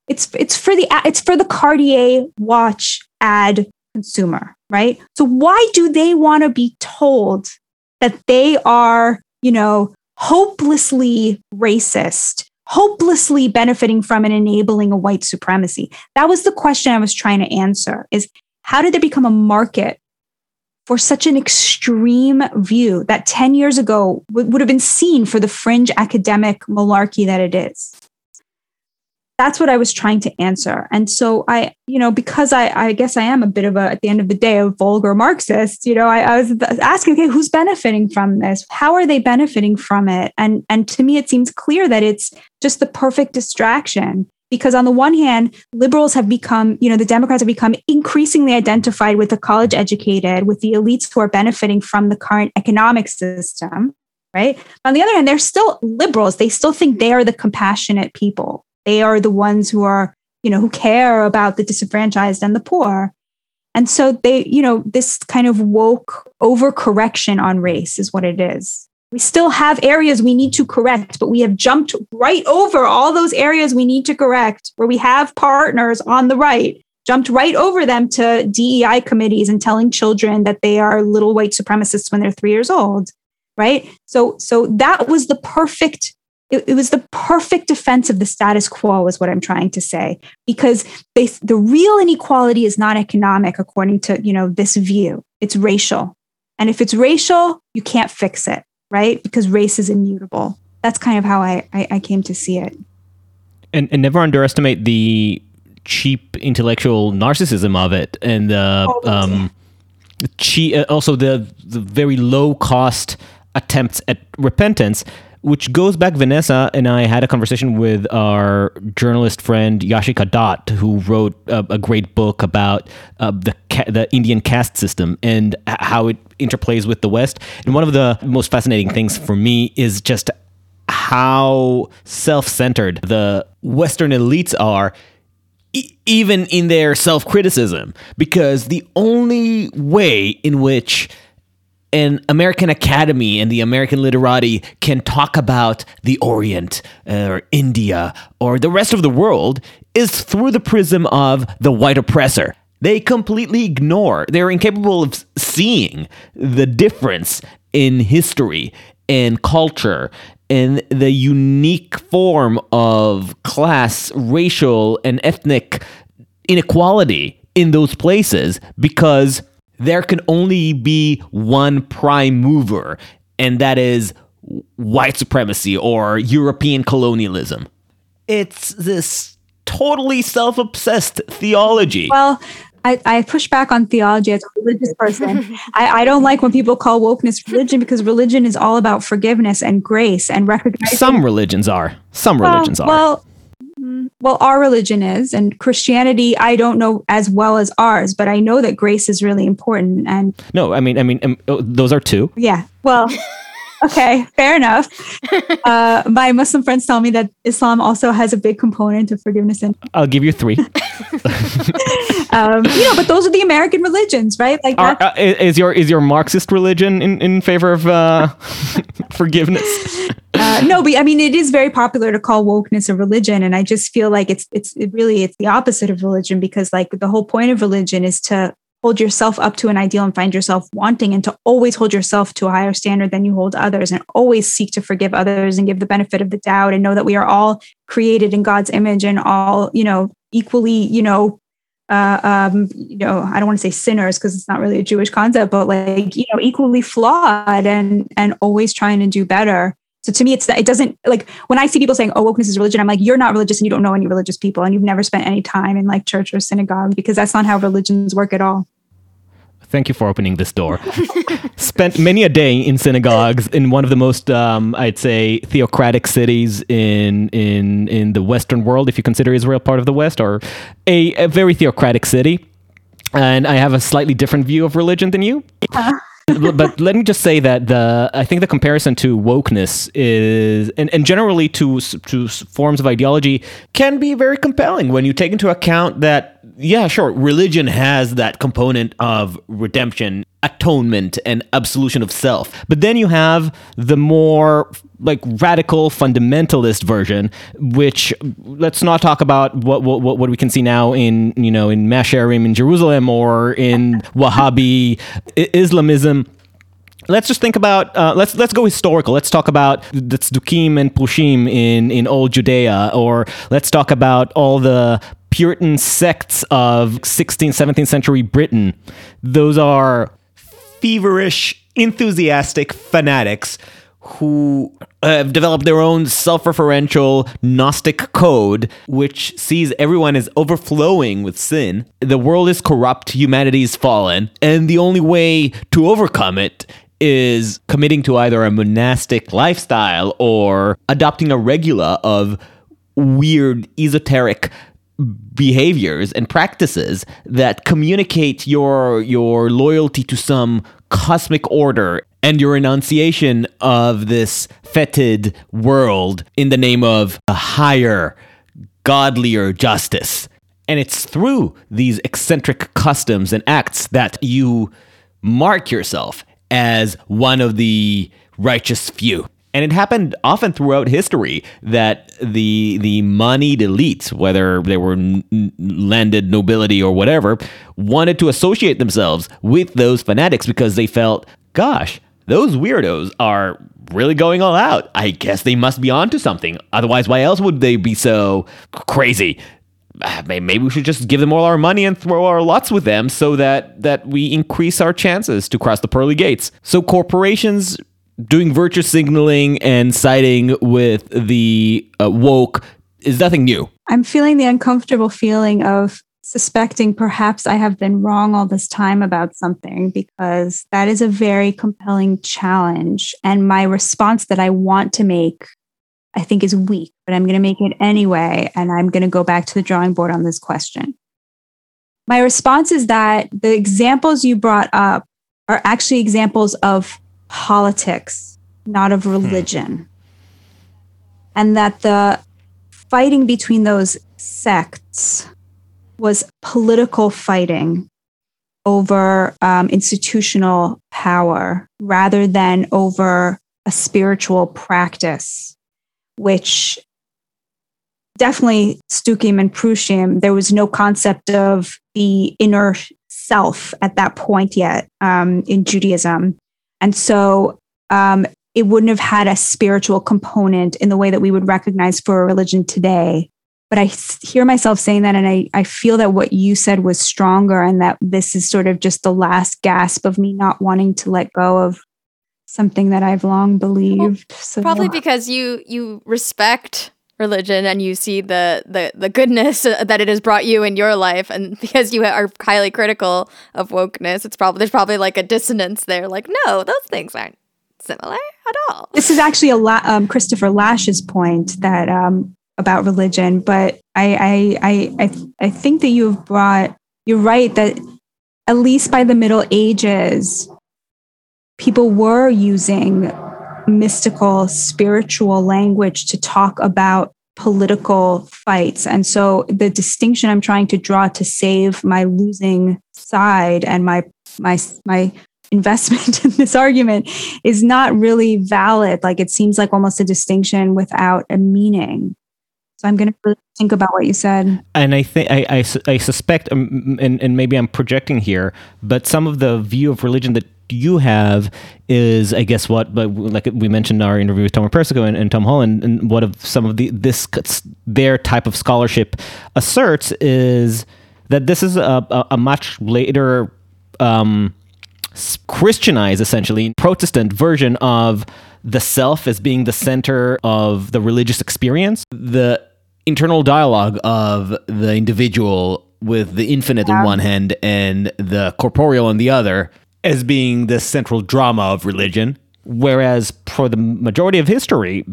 It's it's for the it's for the Cartier watch ad consumer, right? So why do they want to be told that they are, you know, hopelessly racist, hopelessly benefiting from and enabling a white supremacy? That was the question I was trying to answer is how did there become a market for such an extreme view that 10 years ago w- would have been seen for the fringe academic malarkey that it is? That's what I was trying to answer. And so I, you know, because I, I guess I am a bit of a, at the end of the day, a vulgar Marxist, you know, I, I was asking, okay, who's benefiting from this? How are they benefiting from it? And, and to me, it seems clear that it's just the perfect distraction because on the one hand liberals have become you know the democrats have become increasingly identified with the college educated with the elites who are benefiting from the current economic system right? On the other hand they're still liberals. They still think they are the compassionate people. They are the ones who are you know who care about the disenfranchised and the poor. And so they you know this kind of woke overcorrection on race is what it is we still have areas we need to correct, but we have jumped right over all those areas we need to correct where we have partners on the right, jumped right over them to DEI committees and telling children that they are little white supremacists when they're three years old. Right. So, so that was the perfect it, it, was the perfect defense of the status quo is what i'm trying to say because they, the real inequality is not economic according to you know this view it's racial and if it's racial you can't fix it right? Because race is immutable. That's kind of how I, I, I came to see it. And, and never underestimate the cheap intellectual narcissism of it and the oh, um, cheap, uh, also the, the very low cost attempts at repentance which goes back vanessa and i had a conversation with our journalist friend yashica dutt who wrote a, a great book about uh, the ca- the indian caste system and how it interplays with the west. And one of the most fascinating things for me is just how self-centered the western elites are even in their self-criticism. Because the only way in which an American Academy and the American literati can talk about the Orient uh, or India or the rest of the world is through the prism of the white oppressor. They completely ignore, they're incapable of seeing the difference in history and culture and the unique form of class, racial, and ethnic inequality in those places because there can only be one prime mover, and that is white supremacy or European colonialism. It's this totally self obsessed theology. Well, I, I, push back on theology as a religious person. I, I, don't like when people call wokeness religion because religion is all about forgiveness and grace and recognition. Some religions are. Some well, religions are. Well, well, our religion is, and Christianity, I don't know as well as ours, but I know that grace is really important. And no, I mean, I mean, um, oh, those are two. Yeah. Well, okay, fair enough. Uh, my Muslim friends tell me that Islam also has a big component of forgiveness and. I'll give you three. um, you know, but those are the American religions, right? Like, are, uh, is your is your Marxist religion in in favor of uh, forgiveness? Uh, no, but I mean, it is very popular to call wokeness a religion, and I just feel like it's it's it really it's the opposite of religion because like the whole point of religion is to hold yourself up to an ideal and find yourself wanting and to always hold yourself to a higher standard than you hold others and always seek to forgive others and give the benefit of the doubt and know that we are all created in God's image and all, you know, equally, you know, uh, um, you know, I don't want to say sinners because it's not really a Jewish concept, but like, you know, equally flawed and and always trying to do better. So to me, it's that it doesn't like when I see people saying, "Oh, wokeness is religion," I'm like, "You're not religious, and you don't know any religious people, and you've never spent any time in like church or synagogue because that's not how religions work at all." Thank you for opening this door. Spent many a day in synagogues in one of the most, um, I'd say, theocratic cities in in in the Western world, if you consider Israel part of the West, or a, a very theocratic city. And I have a slightly different view of religion than you. Uh but let me just say that the I think the comparison to wokeness is and, and generally to to forms of ideology can be very compelling when you take into account that yeah, sure, religion has that component of redemption, atonement, and absolution of self. But then you have the more like radical fundamentalist version, which let's not talk about what what, what we can see now in you know in Mea Shearim in Jerusalem or in Wahhabi Islamism let's just think about uh, let's let's go historical. Let's talk about the Tzdukim and Prushim in in old Judea, or let's talk about all the Puritan sects of 16th, 17th century Britain. Those are feverish, enthusiastic fanatics who have developed their own self referential Gnostic code, which sees everyone as overflowing with sin. The world is corrupt, humanity is fallen, and the only way to overcome it is committing to either a monastic lifestyle or adopting a regula of weird, esoteric behaviors and practices that communicate your your loyalty to some cosmic order and your enunciation of this fetid world in the name of a higher godlier justice. And it's through these eccentric customs and acts that you mark yourself as one of the righteous few and it happened often throughout history that the the moneyed elites, whether they were n- landed nobility or whatever, wanted to associate themselves with those fanatics because they felt, gosh, those weirdos are really going all out. I guess they must be onto something. Otherwise, why else would they be so crazy? Ah, maybe we should just give them all our money and throw our lots with them so that that we increase our chances to cross the pearly gates. So corporations doing virtue signaling and siding with the uh, woke is nothing new. I'm feeling the uncomfortable feeling of suspecting perhaps I have been wrong all this time about something because that is a very compelling challenge. And my response that I want to make, I think, is weak, but I'm going to make it anyway. And I'm going to go back to the drawing board on this question. My response is that the examples you brought up are actually examples of politics, not of hmm. religion. Hmm. And that the fighting between those sects was political fighting over um, institutional power rather than over a spiritual practice, which definitely Tzdukim and Prushim, there was no concept of the inner self at that point yet um, in Judaism. And so um, it wouldn't have had a spiritual component in the way that we would recognize for a religion today. But I hear myself saying that, and I, I feel that what you said was stronger, and that this is sort of just the last gasp of me not wanting to let go of something that I've long believed. Well, so probably because you you respect religion and you see the the the goodness that it has brought you in your life and because you are highly critical of wokeness it's probably there's probably like a dissonance there like no those things aren't similar at all this is actually a lot um, christopher lasch's point that um, about religion but I I I I, I think that you've brought. You're right that at least by the Middle Ages, people were using mystical, spiritual language to talk about political fights. And so the distinction I'm trying to draw to save my losing side and my my my investment in this argument is not really valid. Like it seems like almost a distinction without a meaning. So I'm going to really think about what you said. And I think I, I, suspect, um, and, and maybe I'm projecting here, but some of the view of religion that you have is, I guess, what, but like we mentioned in our interview with Tomer Persico and, and Tom Holland, and what of some of the this their type of scholarship asserts is that this is a, a, a much later um, Christianized, essentially Protestant version of the self as being the center of the religious experience. The internal dialogue of the individual with the infinite yeah. on one hand and the corporeal on the other as being the central drama of religion. Whereas for the majority of history,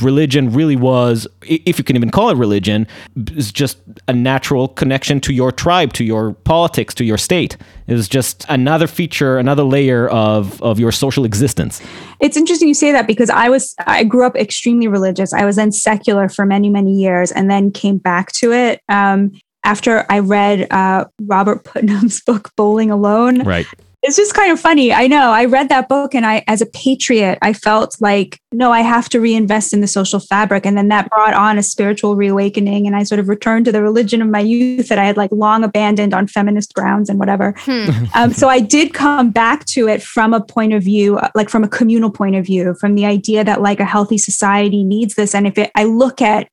religion really was, if you can even call it religion, is just a natural connection to your tribe, to your politics, to your state. It was just another feature, another layer of, of your social existence. It's interesting you say that because I was I grew up extremely religious. I was then secular for many many years, and then came back to it. Um, after I read uh, Robert Putnam's book Bowling Alone, right? It's just kind of funny. I know. I read that book and I as a patriot, I felt like no, I have to reinvest in the social fabric and then that brought on a spiritual reawakening and I sort of returned to the religion of my youth that I had like long abandoned on feminist grounds and whatever. Hmm. Um, so I did come back to it from a point of view uh, like from a communal point of view, from the idea that like a healthy society needs this and if it, I look at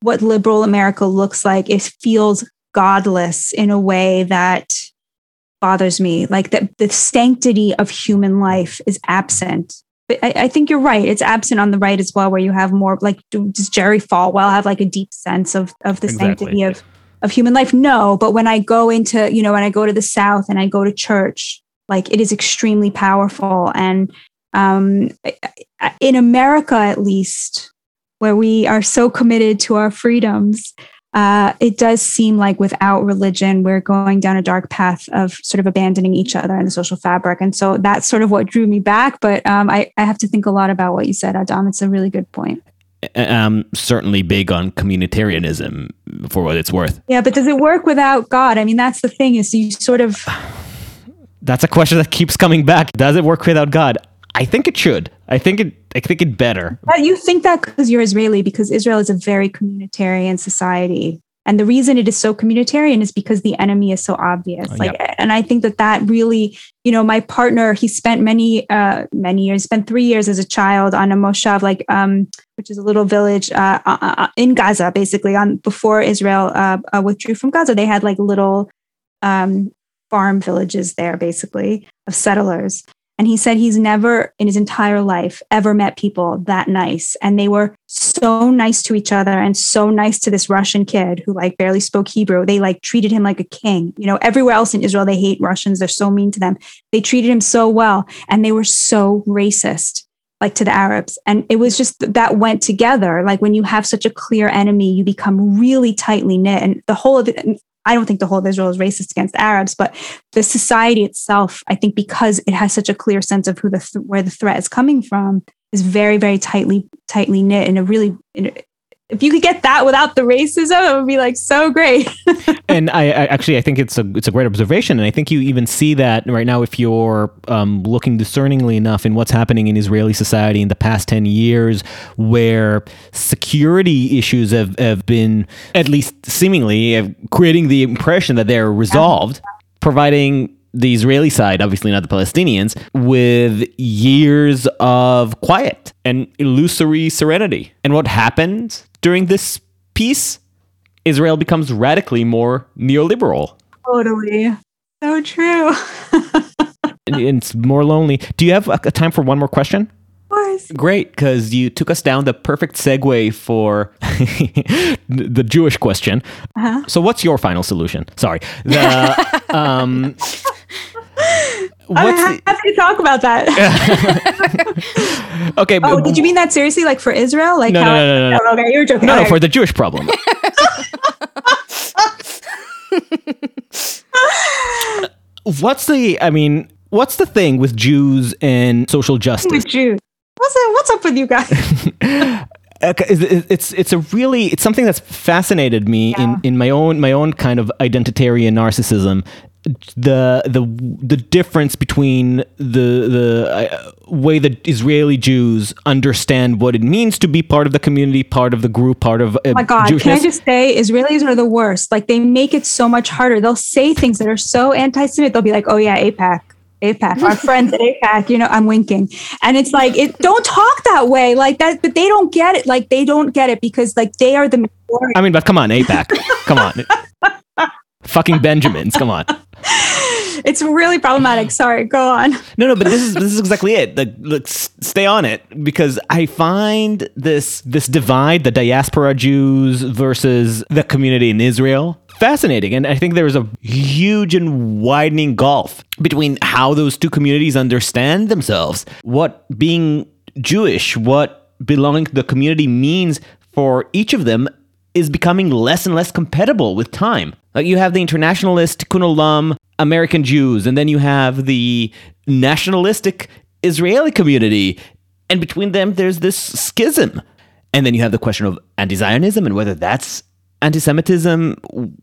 what liberal America looks like, it feels godless in a way that bothers me. Like that the sanctity of human life is absent. But I, I, think you're right. It's absent on the right as well, where you have more like does Jerry Falwell have like a deep sense of of the exactly. sanctity of of human life? No, but when I go into you know when I go to the South and I go to church, like it is extremely powerful. And um, in America, at least, where we are so committed to our freedoms, uh, it does seem like without religion, we're going down a dark path of sort of abandoning each other and the social fabric. And so that's sort of what drew me back. But um, I, I have to think a lot about what you said, Adam. It's a really good point. I'm certainly big on communitarianism for what it's worth. Yeah, but does it work without God? I mean, that's the thing is you sort of. That's a question that keeps coming back. Does it work without God? I think it should. I think it. I think it better. But you think that because you're Israeli, because Israel is a very communitarian society, and the reason it is so communitarian is because the enemy is so obvious. Uh, like, yep. and I think that that really, you know, my partner, he spent many, uh, many years, spent three years as a child on a moshav, like, um, which is a little village uh, uh, uh in Gaza, basically. On before Israel uh, uh, withdrew from Gaza, they had like little um, farm villages there, basically of settlers. And he said he's never in his entire life ever met people that nice. And they were so nice to each other and so nice to this Russian kid who like barely spoke Hebrew. They like treated him like a king. You know, everywhere else in Israel, they hate Russians. They're so mean to them. They treated him so well. And they were so racist like to the Arabs. And it was just that went together. Like when you have such a clear enemy, you become really tightly knit. And the whole of it, I don't think the whole of Israel is racist against Arabs, but the society itself, I think, because it has such a clear sense of who the th- where the threat is coming from, is very, very tightly tightly knit in a really in a, if you could get that without the racism, it would be like so great. and I, I, actually I think it's a it's a great observation, and I think you even see that right now if you're um, looking discerningly enough in what's happening in Israeli society in the past ten years, where security issues have have been at least seemingly creating the impression that they're resolved, yeah. providing the Israeli side, obviously not the Palestinians, with years of quiet and illusory serenity. And what happened during this peace? Israel becomes radically more neoliberal. Totally. So true. it's more lonely. Do you have a, time for one more question? Of course. Great, because you took us down the perfect segue for the Jewish question. Uh-huh. So, what's your final solution? Sorry. The, um, What's I'm happy the- to talk about that. okay. Oh, but, did you mean that seriously? Like for Israel? Like no, how, no, no, no, no. Okay, you're joking. No, no, for the Jewish problem. what's the? I mean, what's the thing with Jews and social justice? With Jews, what's what's up with you guys? it's it's a really it's something that's fascinated me yeah. in, in my own my own kind of identitarian narcissism the the the difference between the the uh, way that Israeli Jews understand what it means to be part of the community, part of the group, part of uh, oh my God, Jewishness. can I just say Israelis are the worst. Like they make it so much harder. They'll say things that are so anti-Semitic. They'll be like, "Oh yeah, AIPAC." AIPAC, our friends at AIPAC, you know, I'm winking. And it's like, it don't talk that way like that, but they don't get it. Like they don't get it because like they are the majority. I mean, but come on, AIPAC. come on. Fucking Benjamins, come on. it's really problematic. Sorry, go on. No, no, but this is this is exactly it. Like, stay on it because I find this this divide, the diaspora Jews versus the community in Israel, fascinating. And I think there's a huge and widening gulf between how those two communities understand themselves, what being Jewish, what belonging to the community means for each of them is becoming less and less compatible with time. Like you have the internationalist Tikkun American Jews, and then you have the nationalistic Israeli community, and between them there's this schism. And then you have the question of anti-Zionism and whether that's anti-Semitism,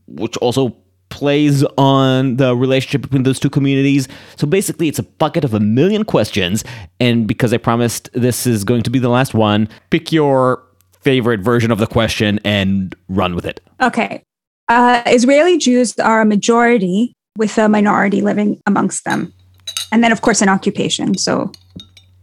which also plays on the relationship between those two communities. So basically, it's a bucket of a million questions. And because I promised this is going to be the last one, pick your favorite version of the question and run with it. Okay. Uh, Israeli Jews are a majority with a minority living amongst them. And then, of course, an occupation. So,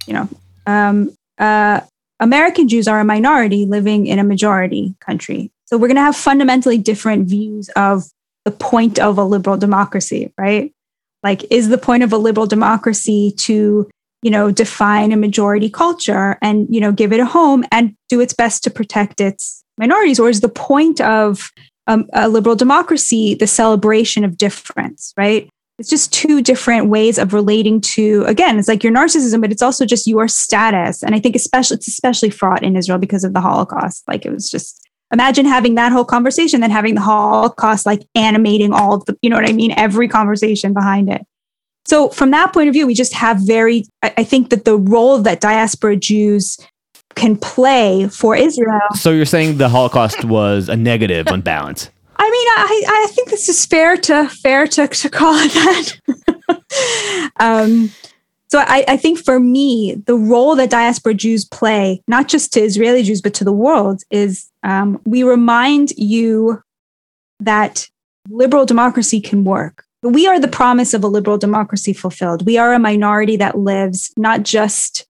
you know, um, uh, American Jews are a minority living in a majority country. So we're going to have fundamentally different views of the point of a liberal democracy, right? Like, is the point of a liberal democracy to you know, define a majority culture and, you know, give it a home and do its best to protect its minorities? Or is the point of um, a liberal democracy the celebration of difference, right? It's just two different ways of relating to, again, it's like your narcissism, but it's also just your status. And I think especially, it's especially fraught in Israel because of the Holocaust. Like it was just, imagine having that whole conversation, then having the Holocaust like animating all the, you know what I mean? Every conversation behind it. So, from that point of view, we just have very, I think that the role that diaspora Jews can play for Israel. So, you're saying the Holocaust was a negative on balance? I mean, I, I think this is fair to fair to, to call it that. um, so I, I think for me, the role that diaspora Jews play, not just to Israeli Jews, but to the world, is um, we remind you that liberal democracy can work we are the promise of a liberal democracy fulfilled. We are a minority that lives not just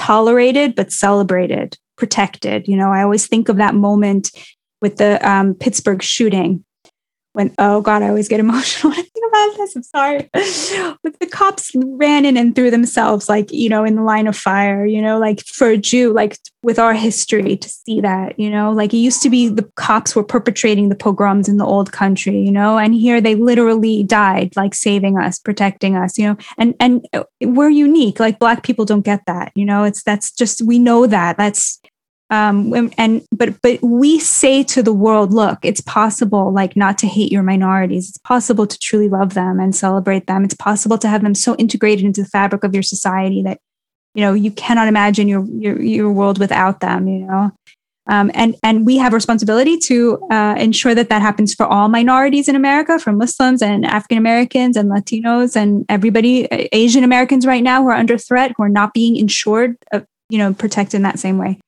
tolerated, but celebrated, protected. You know, I always think of that moment with the um, Pittsburgh shooting when oh god i always get emotional when i'm sorry. But the cops ran in and threw themselves like you know in the line of fire you know like for a jew like with our history to see that you know? Like it used to be the cops were perpetrating the pogroms in the old country you know? And here they literally died like saving us protecting us you know? And and uh, we're unique. Like black people don't get that you know? It's that's just we know that. That's um, and but but we say to the world look it's possible like not to hate your minorities. It's possible to truly love them and celebrate them. It's possible to have them so integrated into the fabric of your society that you know you cannot imagine your your, your world without them you know? Um, and and we have a responsibility to uh, ensure that that happens for all minorities in America, for Muslims and African Americans and Latinos and everybody, Asian Americans right now who are under threat, who are not being insured, uh, you know, protected in that same way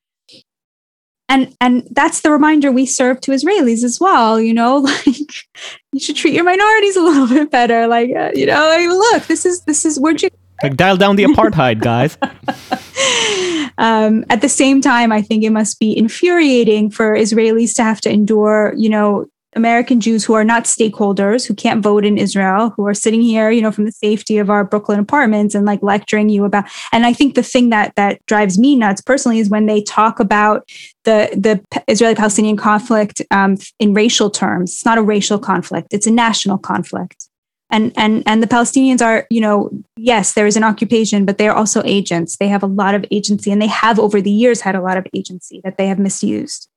and and that's the reminder we serve to israelis as well you know like you should treat your minorities a little bit better. Like uh, you know like, look this is this is where you like dial down the apartheid guys. Um, at the same time i think it must be infuriating for israelis to have to endure you know American Jews who are not stakeholders, who can't vote in Israel, who are sitting here, you know, from the safety of our Brooklyn apartments and like lecturing you about. And I think the thing that that drives me nuts personally is when they talk about the the Israeli-Palestinian conflict um, in racial terms. It's not a racial conflict; it's a national conflict. And and and the Palestinians are, you know, yes, there is an occupation, but they are also agents. They have a lot of agency, and they have over the years had a lot of agency that they have misused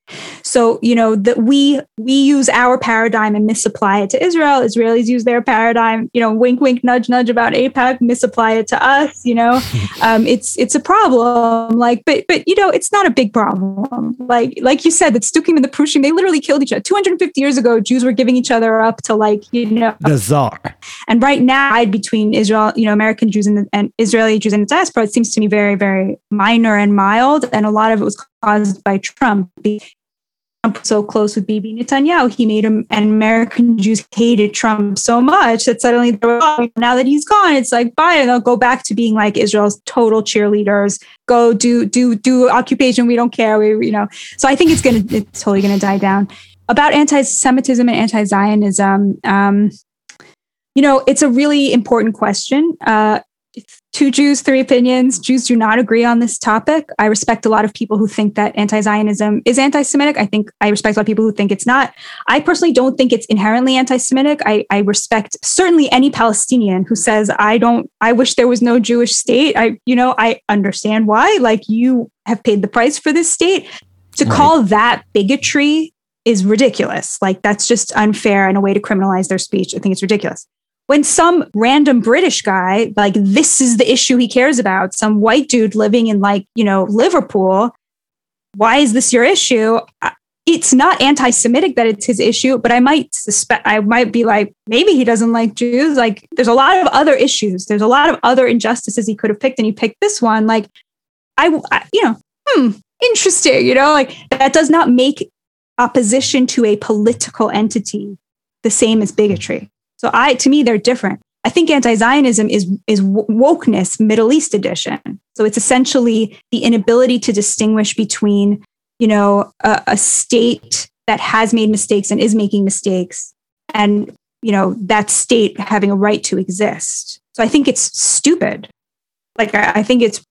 So, you know, that we we use our paradigm and misapply it to Israel. Israelis use their paradigm, you know, wink, wink, nudge, nudge about AIPAC, misapply it to us, you know. um, it's it's a problem. Like, but but you know, it's not a big problem. Like like you said, the Tzdukim and the Prushim, they literally killed each other. 250 years ago, Jews were giving each other up to like, you know, the czar. And right now, between Israel, you know, American Jews and, and Israeli Jews in the diaspora, it seems to me very, very minor and mild. And a lot of it was caused by Trump. So close with Bibi Netanyahu, he made him, and American Jews hated Trump so much that suddenly now that he's gone, it's like bye, and they'll go back to being like Israel's total cheerleaders. Go do do do occupation. We don't care. We you know. So I think it's gonna it's totally gonna die down. About anti-Semitism and anti-Zionism, um, you know, it's a really important question. Uh, two Jews, three opinions. Jews do not agree on this topic. I respect a lot of people who think that anti Zionism is anti Semitic. I think I respect a lot of people who think it's not. I personally don't think it's inherently anti Semitic. I, I respect certainly any Palestinian who says, I don't, I wish there was no Jewish state. I, you know, I understand why. Like you have paid the price for this state. To right. call that bigotry is ridiculous. Like that's just unfair and a way to criminalize their speech. I think it's ridiculous when some random British guy, like this is the issue he cares about, some white dude living in like, you know, Liverpool, why is this your issue? It's not anti-Semitic that it's his issue, but I might suspect I might be like, maybe he doesn't like Jews. Like there's a lot of other issues. There's a lot of other injustices he could have picked, and he picked this one. Like, I, I you know, hmm, interesting, you know, like that does not make opposition to a political entity the same as bigotry. So I, to me, they're different. I think anti-Zionism is is wokeness, Middle East edition. So it's essentially the inability to distinguish between, you know, a, a state that has made mistakes and is making mistakes, and you know that state having a right to exist. So I think it's stupid. Like I, I think it's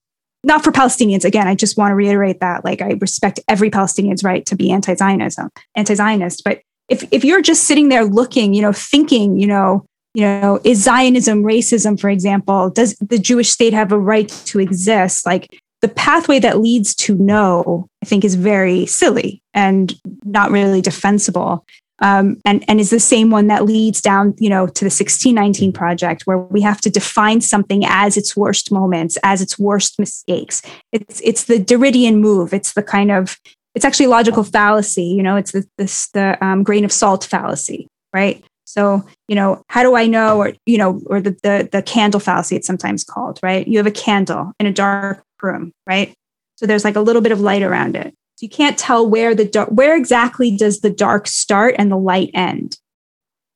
not for Palestinians. Again, I just want to reiterate that. Like I respect every Palestinian's right to be anti-Zionism, anti-Zionist, but if if you're just sitting there looking, you know, thinking, you know, you know, is Zionism racism, for example? Does the Jewish state have a right to exist? Like the pathway that leads to no, I think, is very silly and not really defensible. Um, and and is the same one that leads down, you know, to the 1619 project, where we have to define something as its worst moments, as its worst mistakes. It's it's the Derridean move. It's the kind of it's actually a logical fallacy. You know, it's the, this, the um, grain of salt fallacy, right? So, you know, how do I know, or, you know, or the, the, the candle fallacy, it's sometimes called, right? You have a candle in a dark room, right? So there's like a little bit of light around it. So you can't tell where the dark, where exactly does the dark start and the light end?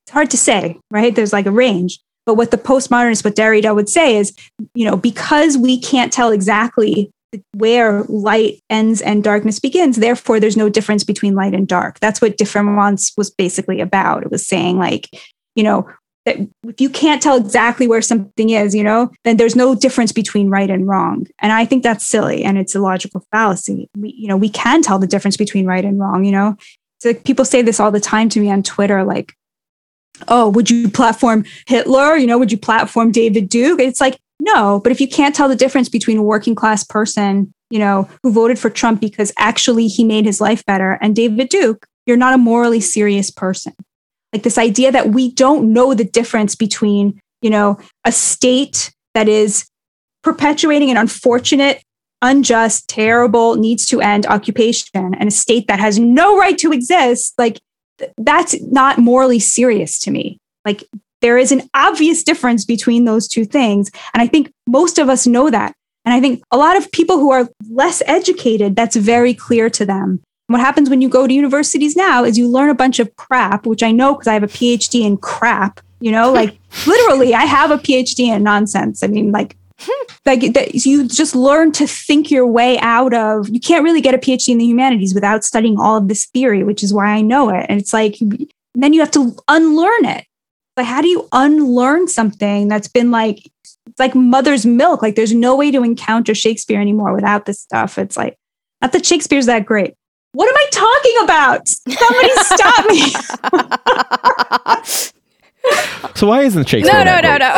It's hard to say, right? There's like a range. But what the postmodernists, what Derrida would say is, you know, because we can't tell exactly where light ends and darkness begins. Therefore, there's no difference between light and dark. That's what difference was basically about. It was saying, like, you know, that if you can't tell exactly where something is, you know, then there's no difference between right and wrong. And I think that's silly and it's a logical fallacy. We, you know, we can tell the difference between right and wrong, you know. So like people say this all the time to me on Twitter, like, oh, would you platform Hitler? You know, would you platform David Duke? It's like, no, but if you can't tell the difference between a working class person, you know, who voted for Trump because actually he made his life better and David Duke, you're not a morally serious person. Like this idea that we don't know the difference between, you know, a state that is perpetuating an unfortunate, unjust, terrible, needs to end occupation and a state that has no right to exist, like that's not morally serious to me. Like there is an obvious difference between those two things. And I think most of us know that. And I think a lot of people who are less educated, that's very clear to them. what happens when you go to universities now is you learn a bunch of crap, which I know because I have a PhD in crap, you know, like literally, I have a PhD in nonsense. I mean, like, like that you just learn to think your way out of you can't really get a phd in the humanities without studying all of this theory which is why i know it and it's like then you have to unlearn it but how do you unlearn something that's been like it's like mother's milk? Like there's no way to encounter shakespeare anymore without this stuff. It's like not that shakespeare's that great. What am i talking about? Somebody stop me. So why isn't shakespeare no no no no.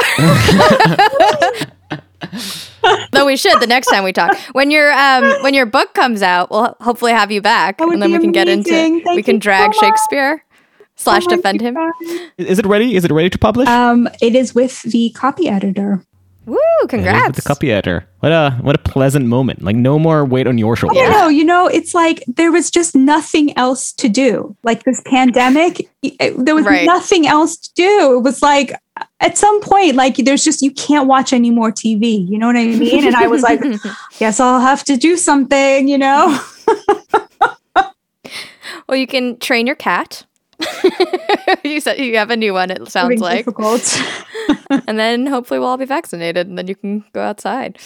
No we should the next time we talk. When your um when your book comes out, we'll hopefully have you back, and then be we can get into. Thank we can drag so much. Shakespeare slash Oh my defend him. God. Is it ready? Is it ready to publish? Um, it is with the copy editor. Woo! Congrats. With the copy editor. What a what a pleasant moment. Like no more weight on your I shoulders. don't know. You know, it's like there was just nothing else to do. Like this pandemic, it- there was Right. nothing else to do. It was like at some point, like there's just you can't watch any more TV. You know what I mean? And I was like, guess I'll have to do something. You know? well, you can train your cat. you said you have a new one. It sounds Having like, difficult. and then hopefully we'll all be vaccinated, and then you can go outside.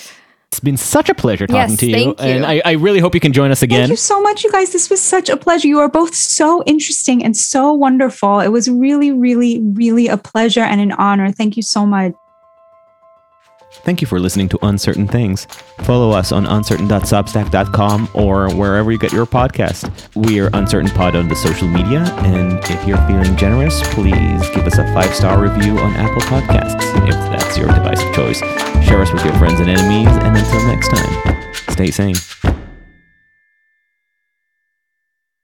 It's been such a pleasure talking Yes, to you. thank you. And I, I really hope you can join us again. Thank you so much, you guys. This was such a pleasure. You are both so interesting and so wonderful. It was really, really, really a pleasure and an honor. Thank you so much. Thank you for listening to Uncertain Things. Follow us on uncertain.substack.com or wherever you get your podcast. We are Uncertain Pod on the social media, and if you're feeling generous, please give us a five star review on Apple Podcasts if that's your device of choice. Share us with your friends and enemies, and until next time, stay sane.